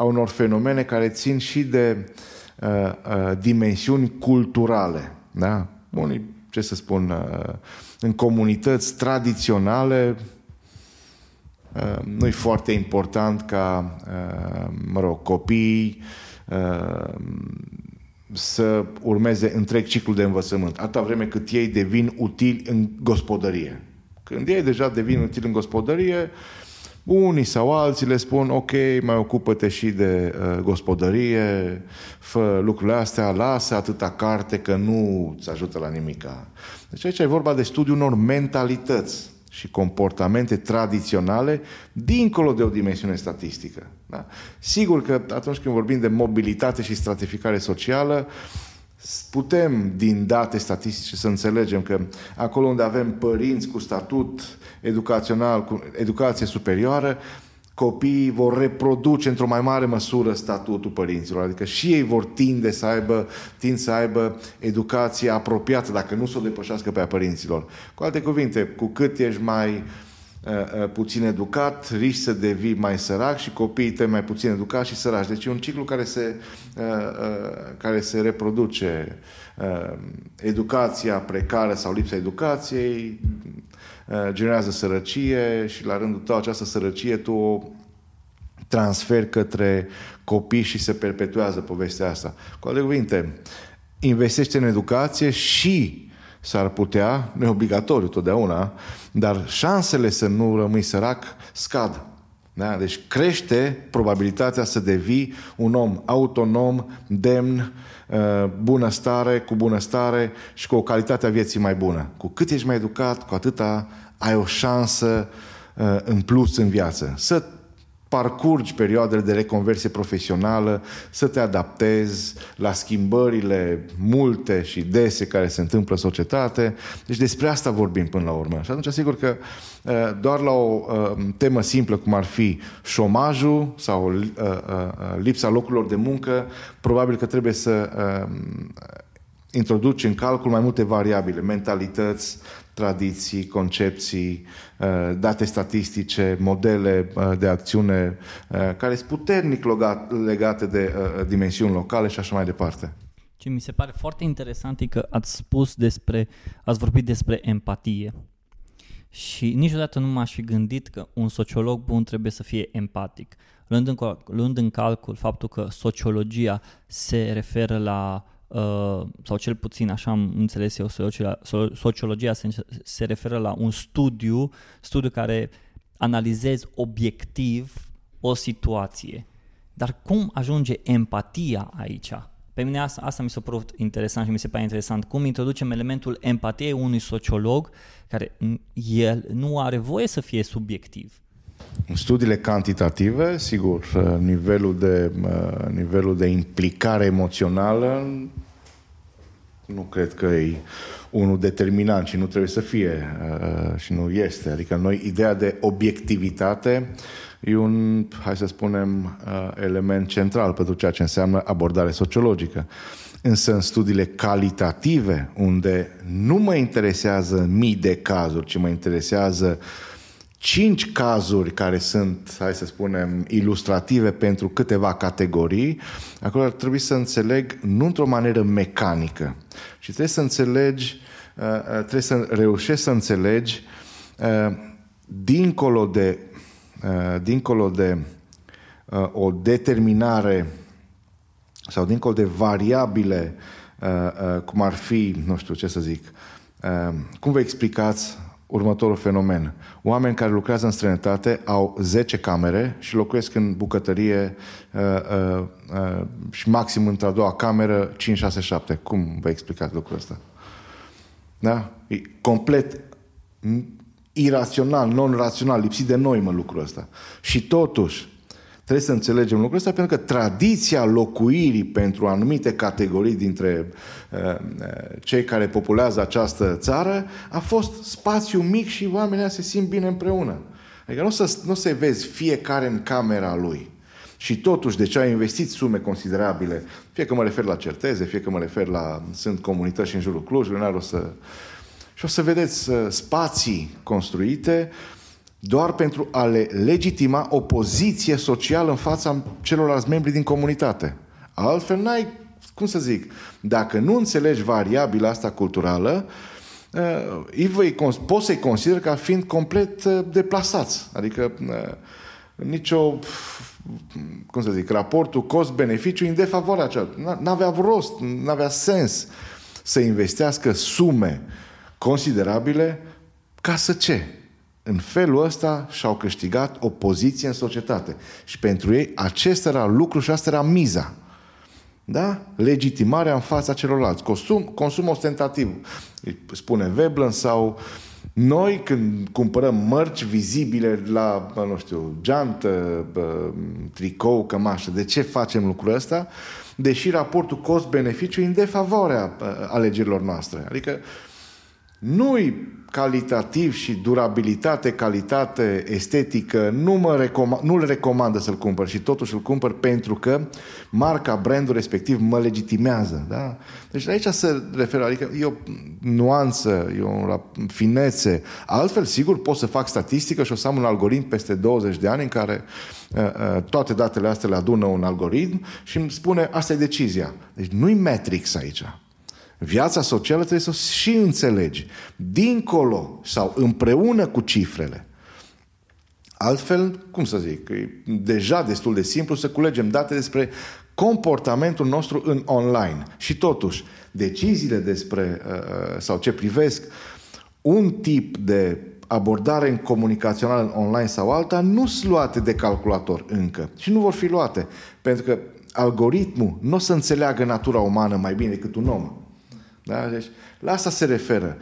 a unor fenomene care țin și de uh, uh, dimensiuni culturale. Da? Unii, ce să spun, uh, în comunități tradiționale uh, nu e foarte important ca, uh, mă rog, copiii uh, să urmeze întreg ciclul de învățământ, atâta vreme cât ei devin utili în gospodărie. Când ei deja devin utili în gospodărie, unii sau alții le spun, ok, mai ocupă-te și de uh, gospodărie, fă lucrurile astea, lasă atâta carte că nu îți ajută la nimica. Deci aici e vorba de studiul unor mentalități. și comportamente tradiționale dincolo de o dimensiune statistică. Da? Sigur că atunci când vorbim de mobilitate și stratificare socială, putem din date statistice să înțelegem că acolo unde avem părinți cu statut educațional, cu educație superioară, copiii vor reproduce într-o mai mare măsură statutul părinților, adică și ei vor tinde să aibă, tind să aibă educație apropiată, dacă nu să o depășească pe a părinților. Cu alte cuvinte, cu cât ești mai uh, uh, puțin educat, riști să devii mai sărac și copiii tăi mai puțin educați și săraci. Deci e un ciclu care se, uh, care se reproduce. Educația precară sau lipsa educației Uh, generează sărăcie și la rândul tău această sărăcie tu o transferi către copii și se perpetuează povestea asta. Cu alte cuvinte, investește în educație și s-ar putea, nu e obligatoriu totdeauna, dar șansele să nu rămâi sărac scad. Da? Deci crește probabilitatea să devii un om autonom, demn, uh, bunăstare, cu bunăstare și cu o calitate a vieții mai bună. Cu cât ești mai educat, cu atâta ai o șansă uh, în plus în viață. Să parcurgi perioadele de reconversie profesională, să te adaptezi la schimbările multe și dese care se întâmplă în societate. Deci despre asta vorbim până la urmă. Și atunci, sigur că uh, doar la o uh, temă simplă, cum ar fi șomajul sau lipsa locurilor de muncă, probabil că trebuie să introduci în calcul mai multe variabile, mentalități, tradiții, concepții, uh, date statistice, modele uh, de acțiune uh, care sunt puternic legate de dimensiuni locale și așa mai departe. Ce mi se pare foarte interesant e că ați spus despre, ați vorbit despre empatie. Și niciodată nu m-aș fi gândit că un sociolog bun trebuie să fie empatic. Luând în, luând în calcul faptul că sociologia se referă la Uh, sau cel puțin așa am înțeles eu, sociologia se, se referă la un studiu, studiu care analizezi obiectiv o situație. Dar cum ajunge empatia aici? Pe mine asta, asta mi s-a părut interesant și mi se pare interesant. Cum introducem elementul empatiei unui sociolog care el nu are voie să fie subiectiv. În studiile cantitative, sigur, uh, nivelul de, uh, nivelul de implicare emoțională nu cred că e unul determinant și nu trebuie să fie uh, și nu este. Adică noi, ideea de obiectivitate e un, hai să spunem, element central pentru ceea ce înseamnă abordare sociologică. Însă în studiile calitative, unde nu mă interesează mii de cazuri, ci mă interesează uh, cinci cazuri care sunt, hai să spunem, ilustrative pentru câteva categorii, acolo ar trebui să înțeleg nu într-o manieră mecanică, ci trebuie să înțelegi, uh, uh, trebuie să reușești să înțelegi uh, dincolo de, dincolo de o determinare sau dincolo de variabile, cum ar fi, nu știu ce să zic, cum vă explicați următorul fenomen. Oameni care lucrează în străinătate au 10 camere și locuiesc în bucătărie uh, uh, uh, și maxim într-a doua cameră 5, 6, 7. Cum vă explicați lucrul ăsta? Da? E complet irațional, non-rațional, lipsit de noi mă lucrul ăsta. Și totuși, Trebuie să înțelegem lucrul ăsta pentru că tradiția locuirii pentru anumite categorii dintre uh, uh, cei care populează această țară a fost spațiu mic și oamenii se simt bine împreună. Adică nu să, nu să vezi fiecare în camera lui. Și totuși, de ce ai investit sume considerabile, fie că mă refer la certeze, fie că mă refer la... Sunt comunități și în jurul Clujului, n-ar o să... Și o să vedeți uh, spații construite uh, doar pentru a le legitima o poziție socială în fața celorlalți membri din comunitate. Altfel n-ai, cum să zic, dacă nu înțelegi variabila asta culturală, uh, poți să-i consider ca fiind complet uh, deplasați. Adică uh, nicio, cum să zic, raportul cost-beneficiu în defavoarea aceea. N-avea rost, n-avea sens să investească sume considerabile ca să ce? În felul ăsta și-au câștigat o poziție în societate. Și pentru ei acesta era lucru și asta era miza. Da? Legitimarea în fața celorlalți. Consum, consum ostentativ, spune Veblen, sau Noi când cumpărăm mărci vizibile la, nu știu, geantă, tricou, cămașă, de ce facem lucrul ăsta? Deși raportul cost-beneficiu e în defavoarea alegerilor noastre. Adică nu-i calitativ și durabilitate, calitate estetică, nu, mă recom- nu le recomandă să-l cumpăr și totuși îl cumpăr pentru că marca, brandul respectiv mă legitimează. Da? Deci aici se referă, adică e o nuanță, e o finețe. Altfel, sigur, pot să fac statistică și o să am un algoritm peste 20 de ani în care uh, uh, toate datele astea le adună un algoritm și îmi spune asta e decizia. Deci nu-i Matrix aici. Viața socială trebuie să și înțelegi. Dincolo sau împreună cu cifrele. Altfel, cum să zic, e deja destul de simplu să culegem date despre comportamentul nostru în online. Și totuși, deciziile despre uh, uh, sau ce privesc un tip de abordare în comunicațional în online sau alta nu sunt luate de calculator încă și nu vor fi luate. Pentru că algoritmul nu o să înțeleagă natura umană mai bine decât un om. Da? Deci, la asta se referă.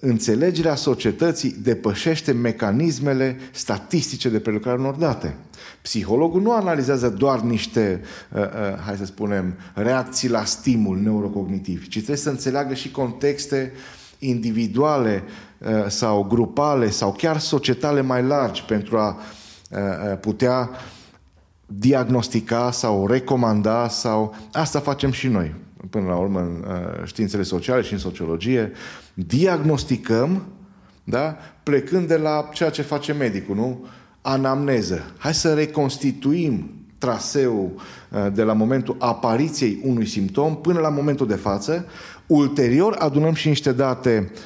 Înțelegerea societății depășește mecanismele statistice de prelucrare unor date. Psihologul nu analizează doar niște, uh, uh, hai să spunem, reacții la stimul neurocognitiv, ci trebuie să înțeleagă și contexte individuale uh, sau grupale sau chiar societale mai largi pentru a uh, uh putea diagnostica sau recomanda sau asta facem și noi până la urmă în uh, științele sociale și în sociologie, diagnosticăm, da? plecând de la ceea ce face medicul, nu? Anamneză. Hai să reconstituim traseul uh, de la momentul apariției unui simptom până la momentul de față. Ulterior adunăm și niște date uh,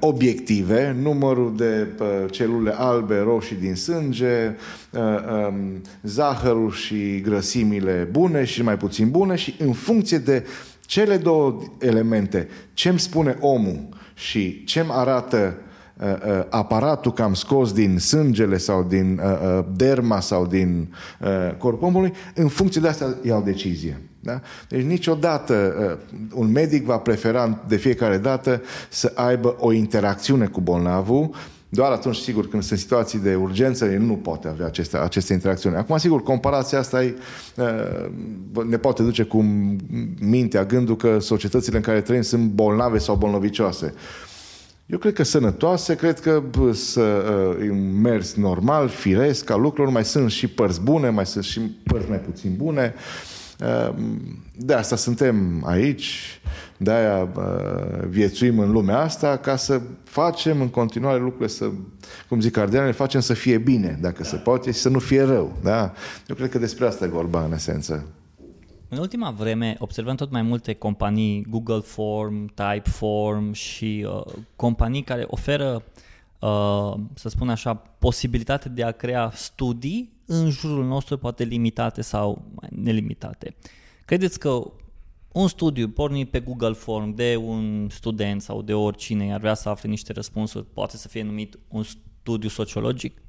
obiective, numărul de celule albe, roșii din sânge, um, zahărul și grăsimile bune și mai puțin bune și în funcție de cele două elemente, ce îmi spune omul și ce îmi arată uh, uh, aparatul că am scos din sângele sau din uh, uh, derma sau din uh, corpul omului, în funcție de asta iau decizie. Da? Deci niciodată uh, un medic va prefera de fiecare dată să aibă o interacțiune cu bolnavul doar atunci, sigur, când sunt situații de urgență, el nu poate avea aceste, aceste interacțiuni. Acum, sigur, comparația asta e, uh, ne poate duce cu mintea gândul că societățile în care trăim sunt bolnave sau bolnovicioase. Eu cred că sănătoase, cred că să uh, mers normal, firesc, ca lucruri, mai sunt și părți bune, mai sunt și părți mai puțin bune. Uh, de asta suntem aici de-aia uh, viețuim în lumea asta ca să facem în continuare lucrurile să, cum zic ardeanele, facem să fie bine, dacă da. se poate, și să nu fie rău. Da? Eu cred că despre asta e vorba în esență. În ultima vreme observăm tot mai multe companii, Google Form, Typeform și uh, companii care oferă, uh, să spun așa, posibilitatea de a crea studii în jurul nostru, poate limitate sau nelimitate. Credeți că un studiu pornit pe Google Form de un student sau de oricine ar vrea să afle niște răspunsuri, poate să fie numit un studiu sociologic?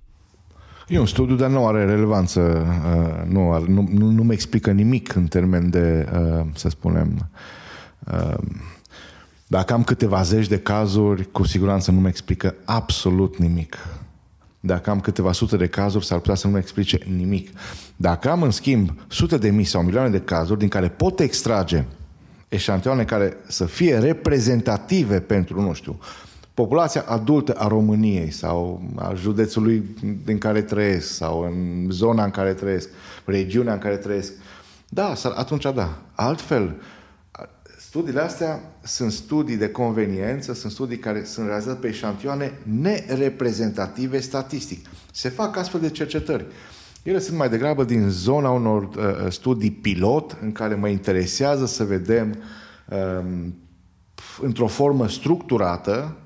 E un studiu, dar nu are relevanță, uh, nu, are, nu, nu, nu mă explică nimic în termen de, uh, să spunem, uh, dacă am câteva zeci de cazuri, cu siguranță nu mă explică absolut nimic. Dacă am câteva sute de cazuri, s-ar putea să nu explice nimic. Dacă am, în schimb, sute de mii sau milioane de cazuri din care pot extrage eșantioane care să fie reprezentative pentru, nu știu, populația adultă a României sau a județului din care trăiesc sau în zona în care trăiesc, regiunea în care trăiesc, da, atunci da. Altfel, Studiile astea sunt studii de conveniență, sunt studii care sunt realizate pe eșantioane nereprezentative statistic. Se fac astfel de cercetări. Ele sunt mai degrabă din zona unor uh, studii pilot în care mă interesează să vedem um, într-o formă structurată,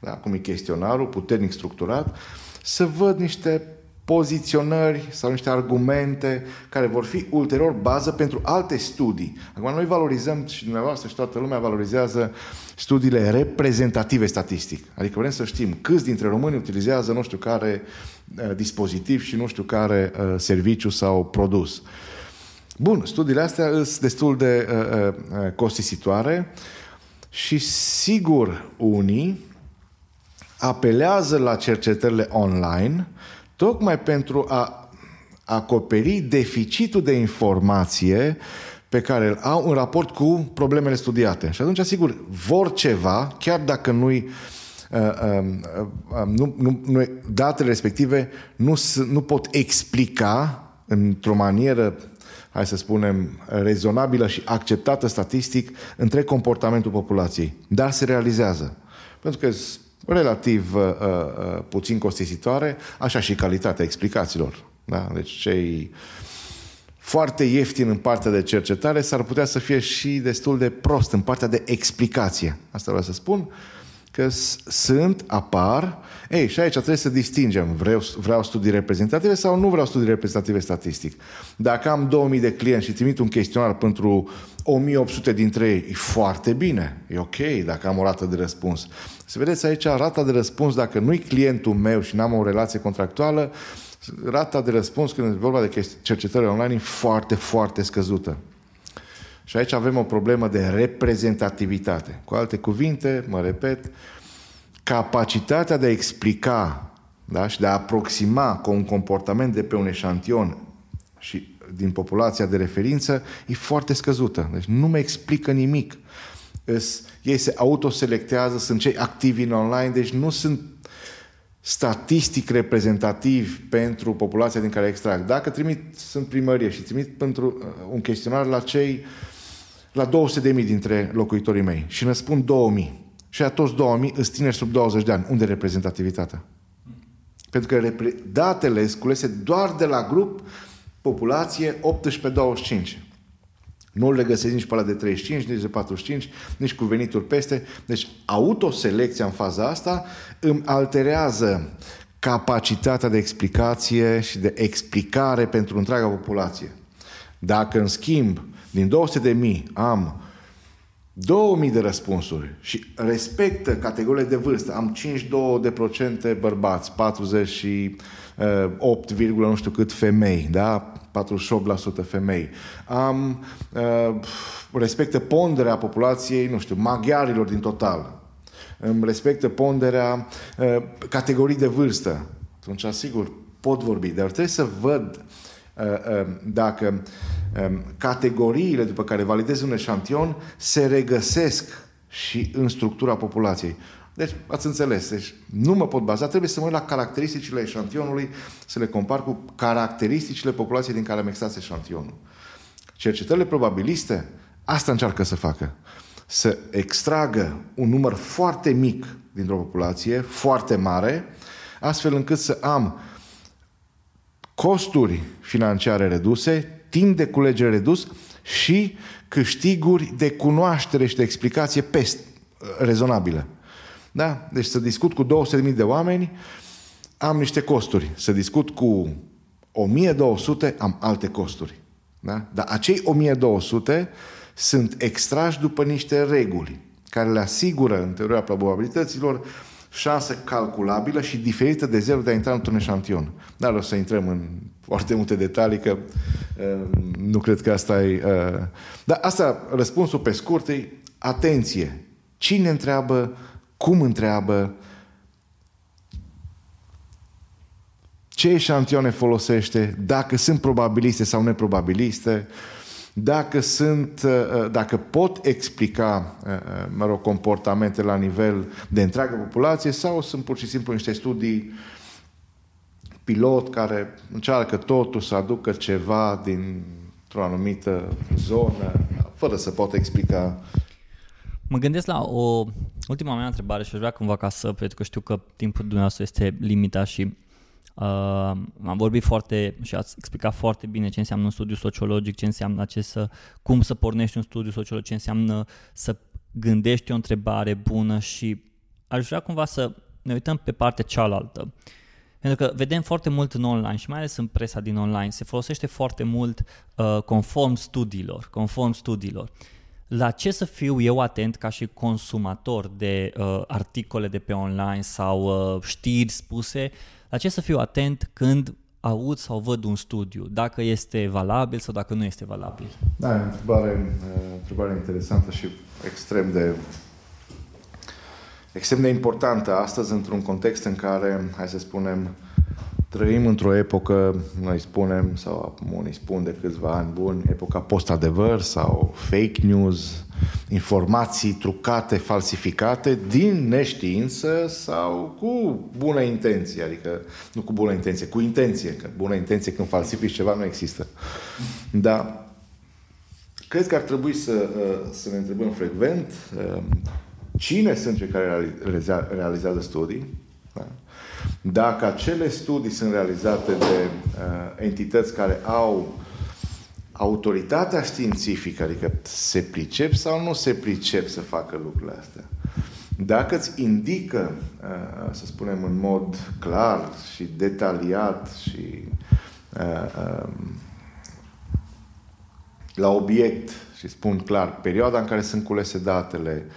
da, cum e chestionarul, puternic structurat, să văd niște poziționări sau niște argumente care vor fi ulterior bază pentru alte studii. Acum noi valorizăm și dumneavoastră și toată lumea valorizează studiile reprezentative statistic. Adică vrem să știm câți dintre români utilizează nu știu care uh, dispozitiv și nu știu care uh, serviciu sau produs. Bun, studiile astea sunt destul de uh, uh, costisitoare și sigur unii apelează la cercetările online tocmai pentru a acoperi deficitul de informație pe care îl au în raport cu problemele studiate. Și atunci, sigur, vor ceva, chiar dacă nu-i uh, uh, uh, nu, nu, nu, datele respective nu, nu pot explica într-o manieră, hai să spunem, rezonabilă și acceptată statistic între comportamentul populației. Dar se realizează. Pentru că relativ uh, uh, puțin costisitoare, așa și calitatea explicațiilor. Da? Deci cei foarte ieftin în partea de cercetare s-ar putea să fie și destul de prost în partea de explicație. Asta vreau să spun că sunt, apar, ei, și aici trebuie să distingem, vreau, vreau studii reprezentative sau nu vreau studii reprezentative statistic. Dacă am 2000 de clienți și trimit un chestionar pentru 1800 dintre ei, e foarte bine, e ok dacă am o rată de răspuns. Să vedeți aici, rata de răspuns, dacă nu-i clientul meu și n-am o relație contractuală, rata de răspuns când e vorba de cercetări online e foarte, foarte scăzută. Și aici avem o problemă de reprezentativitate. Cu alte cuvinte, mă repet, capacitatea de a explica da, și de a aproxima cu un comportament de pe un eșantion și din populația de referință e foarte scăzută. Deci nu mă explică nimic. Ei se autoselectează, sunt cei activi în online, deci nu sunt statistic reprezentativ pentru populația din care extrag. Dacă trimit, sunt primărie și trimit pentru uh, un chestionar la cei la 200.000 dintre locuitorii mei și ne spun 2.000 și a toți 2.000 îți tineri sub 20 de ani. Unde e reprezentativitatea? Pentru că datele sculese doar de la grup populație 18-25. Nu le găsesc nici pe la de 35, nici de 45, nici cu venituri peste. Deci autoselecția în faza asta îmi alterează capacitatea de explicație și de explicare pentru întreaga populație. Dacă, în schimb, din 200 de mii am 2000 de răspunsuri și respectă categoriile de vârstă, am 52% bărbați, 48, nu știu cât femei, da? 48% femei. Am uh, respectă ponderea populației, nu știu, maghiarilor din total. Îmi respectă ponderea uh, categorii de vârstă. Atunci, sigur, pot vorbi, dar trebuie să văd uh, uh, dacă uh, categoriile după care validez un eșantion se regăsesc și în structura populației. Deci, ați înțeles, deci nu mă pot baza, trebuie să mă uit la caracteristicile eșantionului, să le compar cu caracteristicile populației din care am extras eșantionul. Cercetările probabiliste asta încearcă să facă. Să extragă un număr foarte mic dintr-o populație, foarte mare, astfel încât să am costuri financiare reduse, timp de culegere redus și câștiguri de cunoaștere și de explicație pest, rezonabile. Da? Deci să discut cu 200.000 de oameni, am niște costuri. Să discut cu 1200, am alte costuri. Da? Dar acei 1200 sunt extrași după niște reguli care le asigură, în teoria probabilităților, șansă calculabilă și diferită de zero de a intra într-un eșantion. Dar o să intrăm în foarte multe detalii, că uh, nu cred că asta e... Uh, dar asta, răspunsul pe scurt, e atenție. Cine întreabă cum întreabă, ce eșantioane folosește, dacă sunt probabiliste sau neprobabiliste, dacă sunt, uh, dacă pot explica, uh, uh, mă rog, comportamente la nivel de întreagă populație sau sunt pur și simplu niște studii pilot care încearcă totul să aducă ceva dintr-o anumită zonă, fără să pot explica Mă gândesc la o ultima mea întrebare și aș vrea cumva ca să, pentru că știu că timpul dumneavoastră este limitat și uh, am vorbit foarte și ați explicat foarte bine ce înseamnă un studiu sociologic, ce înseamnă acest, cum să pornești un studiu sociologic, ce înseamnă să gândești o întrebare bună și aș vrea cumva să ne uităm pe partea cealaltă. Pentru că vedem foarte mult în online și mai ales în presa din online, se folosește foarte mult uh, conform studiilor, conform studiilor. La ce să fiu eu atent ca și consumator de uh, articole de pe online sau uh, știri spuse, la ce să fiu atent când aud sau văd un studiu, dacă este valabil sau dacă nu este valabil? Da, întrebare, uh, întrebare interesantă și extrem de extrem de importantă astăzi într-un context în care, hai să spunem, trăim într-o epocă, noi spunem, sau unii spun de câțiva ani buni, epoca post-adevăr sau fake news, informații trucate, falsificate, din neștiință sau cu bună intenție, adică nu cu bună intenție, cu intenție, că bună intenție când falsifici ceva nu există. Dar cred că ar trebui să, uh, să ne întrebăm frecvent uh, cine sunt cei care realizează studii, da? dacă acele studii sunt realizate de uh, entități care au autoritatea științifică, adică se pricep sau nu se pricep să facă lucrurile astea. Dacă îți indică, uh, să spunem, în mod clar și detaliat și uh, um, la obiect, și spun clar, perioada în care sunt culese datele, uh,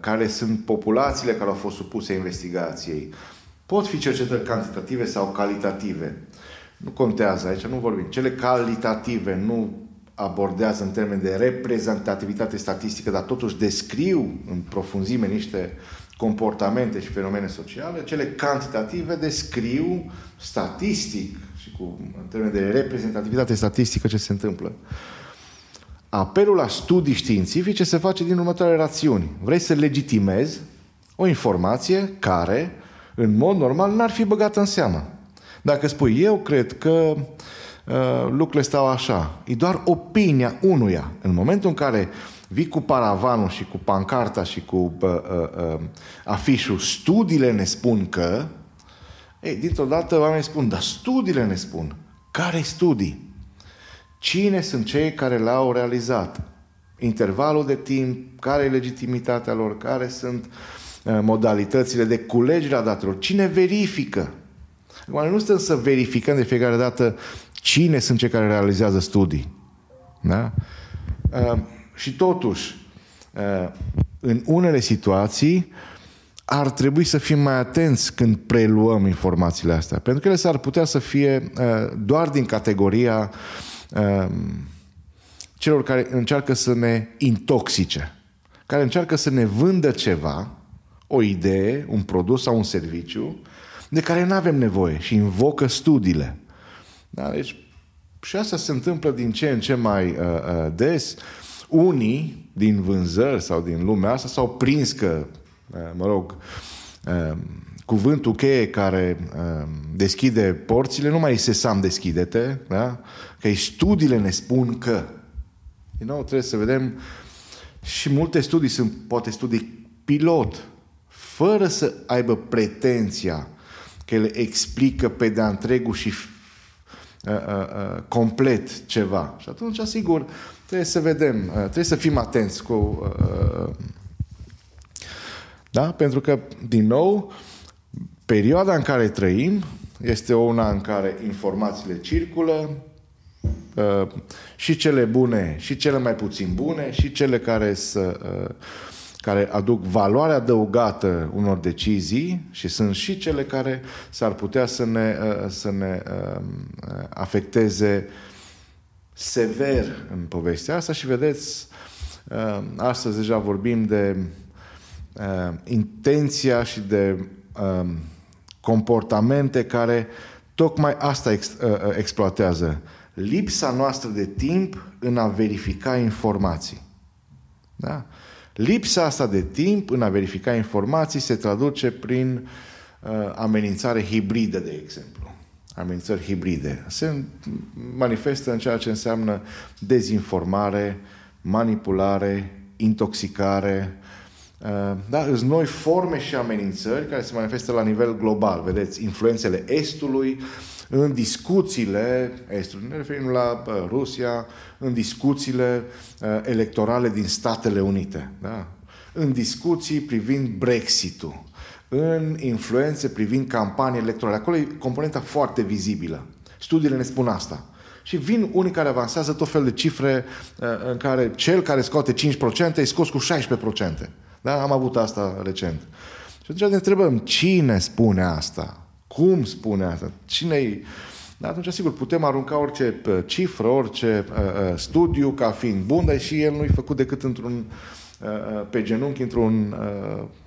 care sunt populațiile care au fost supuse investigației, pot fi cercetări cantitative sau calitative. Nu contează aici, nu vorbim. Cele calitative nu abordează în termen de reprezentativitate statistică, dar totuși descriu în profunzime niște comportamente și fenomene sociale. Cele cantitative descriu statistic și cu, în termen de reprezentativitate statistică ce se întâmplă. Apelul la studii științifice se face din următoarele rațiuni. Vrei să legitimezi o informație care, în mod normal, n-ar fi băgată în seamă. Dacă spui, eu cred că uh, lucrurile stau așa, e doar opinia unuia. În momentul în care vii cu paravanul și cu pancarta și cu uh, uh, uh, afișul, studiile ne spun că, ei, dintr-o dată oamenii spun, dar studiile ne spun. Care studii? Cine sunt cei care l-au realizat? Intervalul de timp, care e legitimitatea lor, care sunt uh, modalitățile de culegere a datelor, cine verifică? Acum, nu stăm să verificăm de fiecare dată cine sunt cei care realizează studii. Da? Uh, și totuși, uh, în unele situații, ar trebui să fim mai atenți când preluăm informațiile astea, pentru că ele s-ar putea să fie uh, doar din categoria uh, celor care încearcă să ne intoxice, care încearcă să ne vândă ceva, o idee, un produs sau un serviciu, de care nu avem nevoie și invocă studiile. Da? Deci, și asta se întâmplă din ce în ce mai uh, uh, des. Unii din vânzări sau din lumea asta s-au prins că, uh, mă rog, uh, cuvântul cheie care uh, deschide porțile nu mai este sam deschide-te, da? că studiile ne spun că. Din nou, trebuie să vedem și multe studii sunt poate studii pilot, fără să aibă pretenția că ele explică pe de-a întregul și uh, uh, uh, complet ceva. Și atunci, sigur, trebuie să vedem, uh, trebuie să fim atenți cu... Uh, uh, da? Pentru că, din nou, perioada în care trăim este una în care informațiile circulă, uh, și cele bune, și cele mai puțin bune, și cele care să uh, care aduc valoare adăugată unor decizii și sunt și cele care s-ar putea să ne, uh, să ne um, afecteze sever în povestea asta. Și vedeți, um, astăzi deja vorbim de uh, intenția și de um, comportamente care tocmai asta ex, uh, exploatează. Lipsa noastră de timp în a verifica informații. Da? Lipsa asta de timp în a verifica informații se traduce prin uh, amenințare hibridă, de exemplu. Amenințări hibride. Se manifestă în ceea ce înseamnă dezinformare, manipulare, intoxicare, uh, da, sunt noi forme și amenințări care se manifestă la nivel global. Vedeți, influențele Estului, în discuțiile Estului, ne referim la uh, Rusia, în discuțiile uh, electorale din Statele Unite, da? în discuții privind Brexit-ul, în influențe privind campanii electorale. Acolo e componenta foarte vizibilă. Studiile ne spun asta. Și vin unii care avansează tot fel de cifre uh, în care cel care scoate 5% e scos cu 16%. Da? Am avut asta recent. Și atunci ne întrebăm, cine spune asta? Cum spune asta? cine e? Da, atunci, sigur, putem arunca orice uh, cifră, orice uh, uh, studiu ca fiind bun, dar și el nu e făcut decât într-un pe genunchi într-un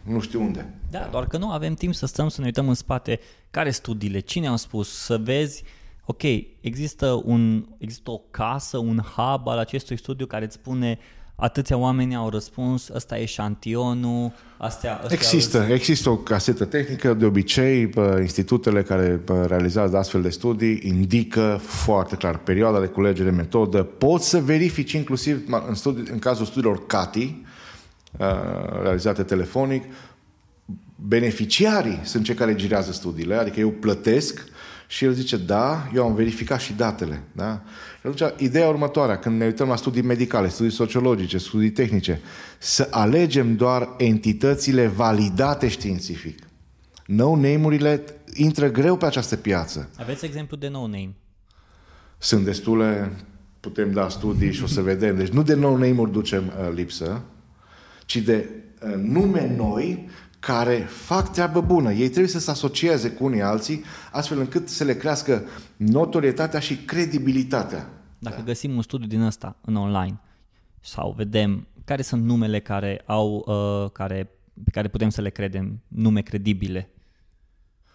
nu știu unde. Da, doar că nu avem timp să stăm să ne uităm în spate care studiile, cine au spus, să vezi ok, există, un, există o casă, un hub al acestui studiu care îți spune atâția oameni au răspuns, ăsta e șantionul, astea... astea există, au... există o casetă tehnică, de obicei institutele care realizează astfel de studii indică foarte clar perioada de culegere, metodă, poți să verifici inclusiv în, studi- în cazul studiilor CATI, uh, realizate telefonic, beneficiarii sunt cei care girează studiile, adică eu plătesc și el zice, da, eu am verificat și datele. Da? Și atunci, ideea următoarea, când ne uităm la studii medicale, studii sociologice, studii tehnice, să alegem doar entitățile validate științific. No-name-urile intră greu pe această piață. Aveți exemplu de no-name? Sunt destule, putem da studii și o să vedem. Deci nu de no-name-uri ducem uh, lipsă, ci de uh, nume noi care fac treabă bună. Ei trebuie să se asocieze cu unii alții, astfel încât să le crească notorietatea și credibilitatea. Dacă da. găsim un studiu din ăsta în online sau vedem care sunt numele care au, uh, care, pe care putem să le credem, nume credibile.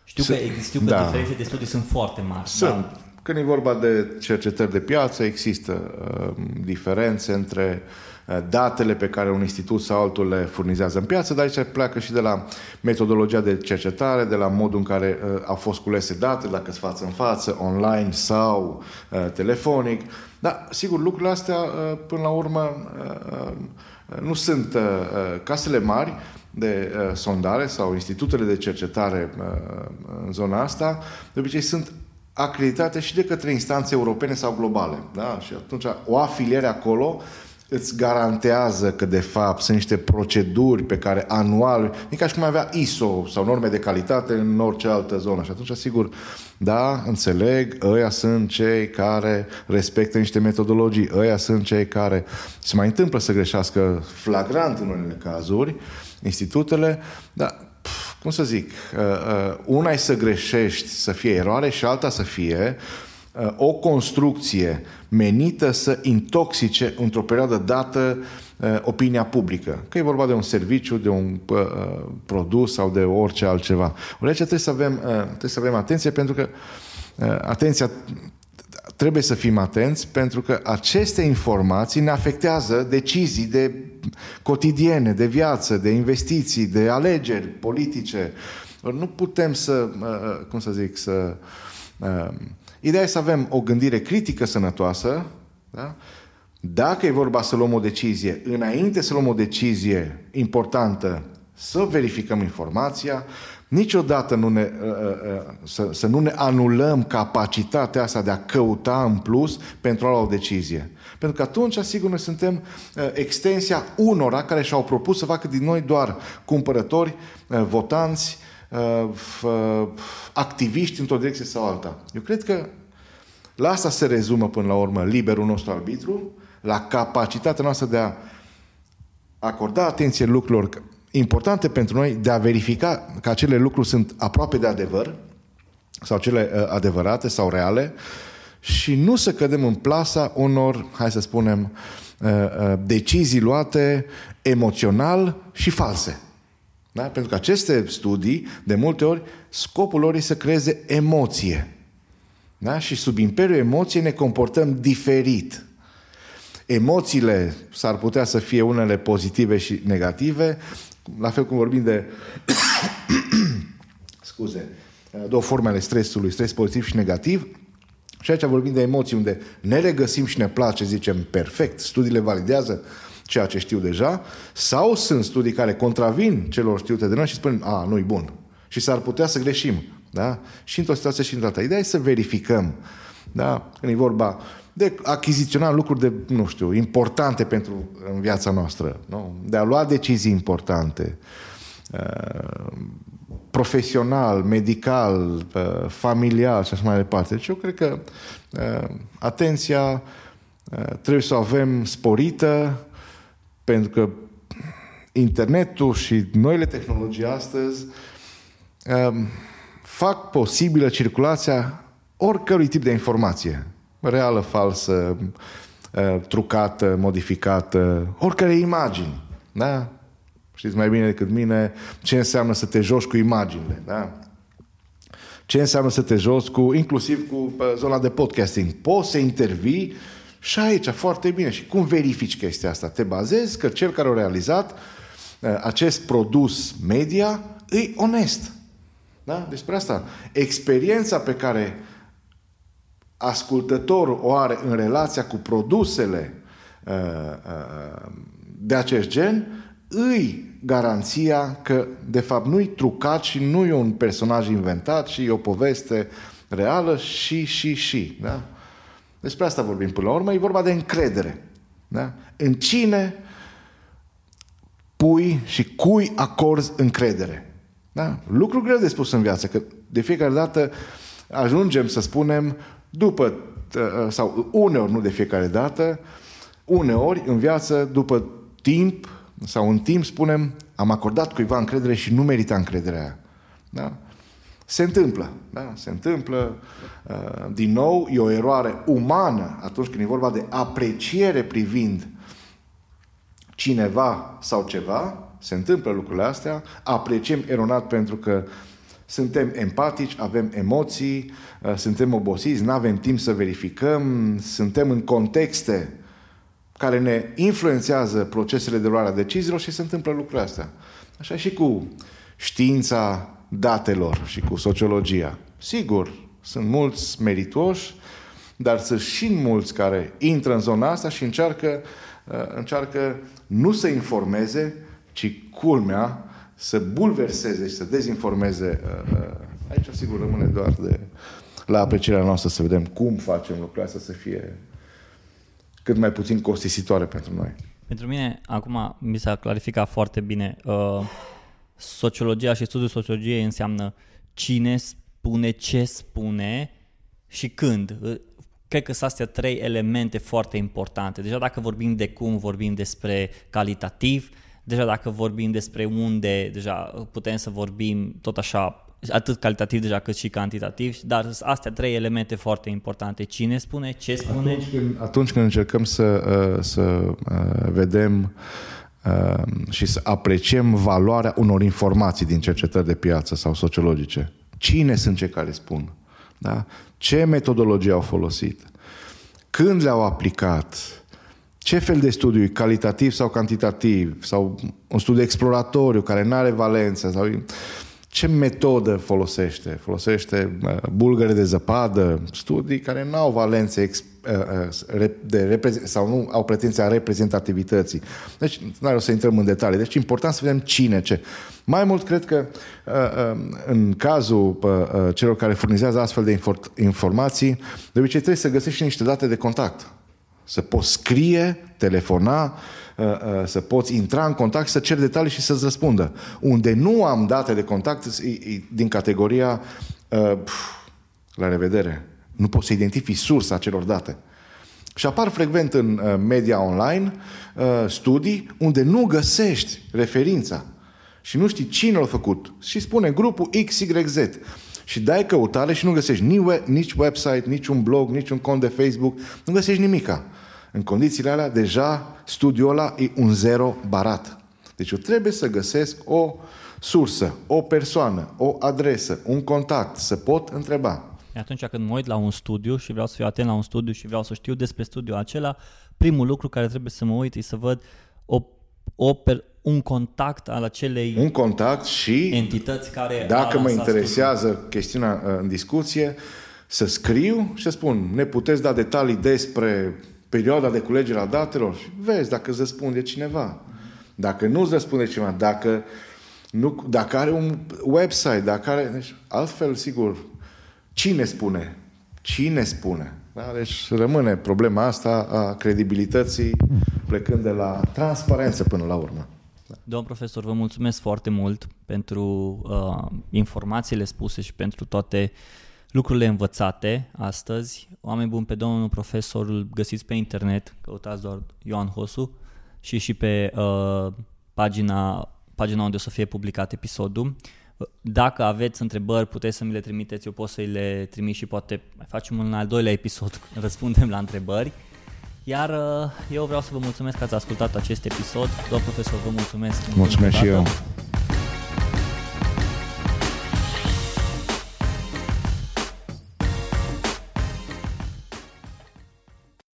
Știu că, știu că da. diferențe de studii sunt foarte mari. Sunt. Da? Când e vorba de cercetări de piață, există uh, diferențe între uh, Uh, datele pe care un institut sau altul le furnizează în piață, dar aici pleacă și de la metodologia de cercetare, de la modul în care uh, au fost culese datele, dacă sunt față în față, online sau uh, telefonic. Dar, sigur, lucrurile astea, uh, până la urmă, uh, uh nu sunt uh, uh, casele mari de uh, sondare sau institutele de cercetare uh, în zona asta, de obicei sunt acreditate și de către instanțe europene sau globale. Da? Și atunci o afiliere acolo îți garantează că de fapt sunt niște proceduri pe care anual, e ca și cum avea ISO sau norme de calitate în orice altă zonă. Și atunci, sigur, da, înțeleg, ăia sunt cei care respectă niște metodologii, ăia sunt cei care se mai întâmplă să greșească flagrant în unele cazuri, institutele, dar cum să zic, uh, uh, una e să greșești, să fie eroare și alta să fie uh, o construcție menită să intoxice într-o perioadă dată uh, opinia publică. Că e vorba de un serviciu, de un uh, produs sau de orice altceva. Ori trebuie să avem, uh, trebuie să avem atenție pentru că uh, atenția trebuie să fim atenți pentru că aceste informații ne afectează decizii de cotidiene, de viață, de investiții, de alegeri politice. Nu putem să, uh, uh, cum să zic, să uh, Ideea e să avem o gândire critică sănătoasă, da? dacă e vorba să luăm o decizie, înainte să luăm o decizie importantă, să verificăm informația, niciodată nu ne, uh, uh, uh, să, să nu ne anulăm capacitatea asta de a căuta în plus pentru a lua o decizie. Pentru că atunci, sigur, noi suntem extensia unora care și-au propus să facă din noi doar cumpărători, votanți, Uh, activiști într-o direcție sau alta. Eu cred că la asta se rezumă până la urmă liberul nostru arbitru, la capacitatea noastră de a acorda atenție lucrurilor importante pentru noi, de a verifica că acele lucruri sunt aproape de adevăr sau cele uh, adevărate sau reale și nu să cădem în plasa unor, hai să spunem, uh, decizii luate emoțional și false. Da? Pentru că aceste studii, de multe ori, scopul lor e să creeze emoție. Da? Și sub imperiul emoției ne comportăm diferit. Emoțiile s-ar putea să fie unele pozitive și negative, la fel cum vorbim de *coughs* scuze, două forme ale stresului, stres pozitiv și negativ, și aici vorbim de emoții unde ne regăsim și ne place, zicem perfect, studiile validează ceea ce știu deja, sau sunt studii care contravin celor știute de noi și spunem, a, nu-i bun. Și s-ar putea să greșim. Da? Și într-o situație și într-alta. Ideea e să verificăm. Da? Când e vorba de achiziționa lucruri de, nu știu, importante pentru în viața noastră. Nu? De a lua decizii importante. Uh, profesional, medical, uh, familial și așa mai departe. Deci eu cred că uh, atenția trebuie să o avem sporită, pentru că internetul și noile tehnologii astăzi um, fac posibilă circulația oricărui tip de informație. Reală, falsă, uh, trucată, modificată, oricare imagini. Da? Știți mai bine decât mine ce înseamnă să te joci cu imaginile. Da? Ce înseamnă să te joci cu, inclusiv cu zona de podcasting. Poți să intervii și aici foarte bine. Și cum verifici chestia asta? Te bazezi că cel care a realizat uh, acest produs media e onest. Da? Despre asta. Experiența pe care ascultătorul o are în relația cu produsele uh, uh, de acest gen, îi garanția că de fapt nu-i trucat și nu e un personaj inventat și e o poveste reală și, și, și. Da? Despre asta vorbim până la urmă. E vorba de încredere. Da? În cine pui și cui acorzi încredere. Da? Lucru greu de spus în viață, că de fiecare dată ajungem să spunem după, ă, sau uneori, nu de fiecare dată, uneori în viață, după timp sau în timp, spunem, am acordat cuiva încredere și nu merita încrederea aia. Da? Se întâmplă, da? Se întâmplă. Ă, din nou, e o eroare umană atunci când e vorba de apreciere privind cineva sau ceva, se întâmplă lucrurile astea, apreciem eronat pentru că suntem empatici, avem emoții, uh, suntem obosiți, nu avem timp să verificăm, suntem în contexte care ne influențează procesele de luare a deciziilor și se întâmplă lucrurile astea. Așa și cu știința datelor și cu sociologia. Sigur, sunt mulți meritoși, dar sunt și mulți care intră în zona asta și încearcă, uh, încearcă nu să informeze, ci culmea să bulverseze și să dezinformeze. Uh, uh, aici, sigur, rămâne doar de la aprecierea noastră să vedem cum facem lucrurile astea să fie cât mai puțin costisitoare pentru noi. Pentru mine, acum mi s-a clarificat foarte bine. Uh, sociologia și studiul sociologiei înseamnă cine spune ce spune și când. Cred că sunt astea trei elemente foarte importante. Deja dacă vorbim de cum, vorbim despre calitativ, deja dacă vorbim despre unde, deja putem să vorbim tot așa atât calitativ deja cât și cantitativ, dar astea trei elemente foarte importante. Cine spune, ce spune? Atunci când, atunci când încercăm să, uh, să uh, vedem uh, și să apreciem valoarea unor informații din cercetări de piață sau sociologice, cine sunt cei care spun? Da? Ce metodologie au folosit? Când le-au aplicat? ce fel de studiu, calitativ sau cantitativ, sau un studiu exploratoriu care nu are valență, sau ce metodă folosește? Folosește uh, bulgăre de zăpadă, studii care nu au valențe ex, uh, uh, de sau nu au pretenția reprezentativității. Deci, nu are o să intrăm în detalii. Deci, important să vedem cine ce. Mai mult, cred că în cazul celor care furnizează astfel de informații, de obicei trebuie să găsești niște date de contact să poți scrie, telefona, uh, uh, să poți intra în contact, să ceri detalii și să-ți răspundă. Unde nu am date de contact, din categoria uh, la revedere. Nu poți să identifici sursa acelor date. Și apar frecvent în media online studii unde nu găsești referința și nu știi cine l-a făcut. Și spune grupul XYZ și dai căutare și nu găsești nici, web, nici website, nici un blog, nici un cont de Facebook, nu găsești nimica. În condițiile alea, deja studiul ăla e un zero barat. Deci eu trebuie să găsesc o sursă, o persoană, o adresă, un contact, să pot întreba. Atunci când mă uit la un studiu și vreau să fiu atent la un studiu și vreau să știu despre studiul acela, primul lucru care trebuie să mă uit e să văd o, o per, un contact al acelei un contact și entități care dacă mă interesează studiul. chestiunea uh, în discuție, să scriu și să spun, ne puteți da detalii despre perioada de culegere a datelor și vezi dacă îți răspunde cineva. Dacă nu îți răspunde cineva, dacă, nu, dacă are un website, dacă are... Deci, altfel, sigur, cine spune? Cine spune? Da? Deci rămâne problema asta a credibilității plecând de la transparență până la urmă. Domn profesor, vă mulțumesc foarte mult pentru uh, informațiile spuse și pentru toate uh, lucrurile învățate astăzi. Oameni buni, pe domnul profesor îl găsiți pe internet, căutați doar Ioan Hosu și și pe uh, pagina, pagina unde o să fie publicat episodul. Dacă aveți întrebări, puteți să mi le trimiteți, eu pot să le trimit și poate mai facem un al doilea episod, *laughs* răspundem la întrebări. Iar uh, eu vreau să vă mulțumesc că ați ascultat acest episod. Doamne profesor, vă mulțumesc. Mulțumesc și eu.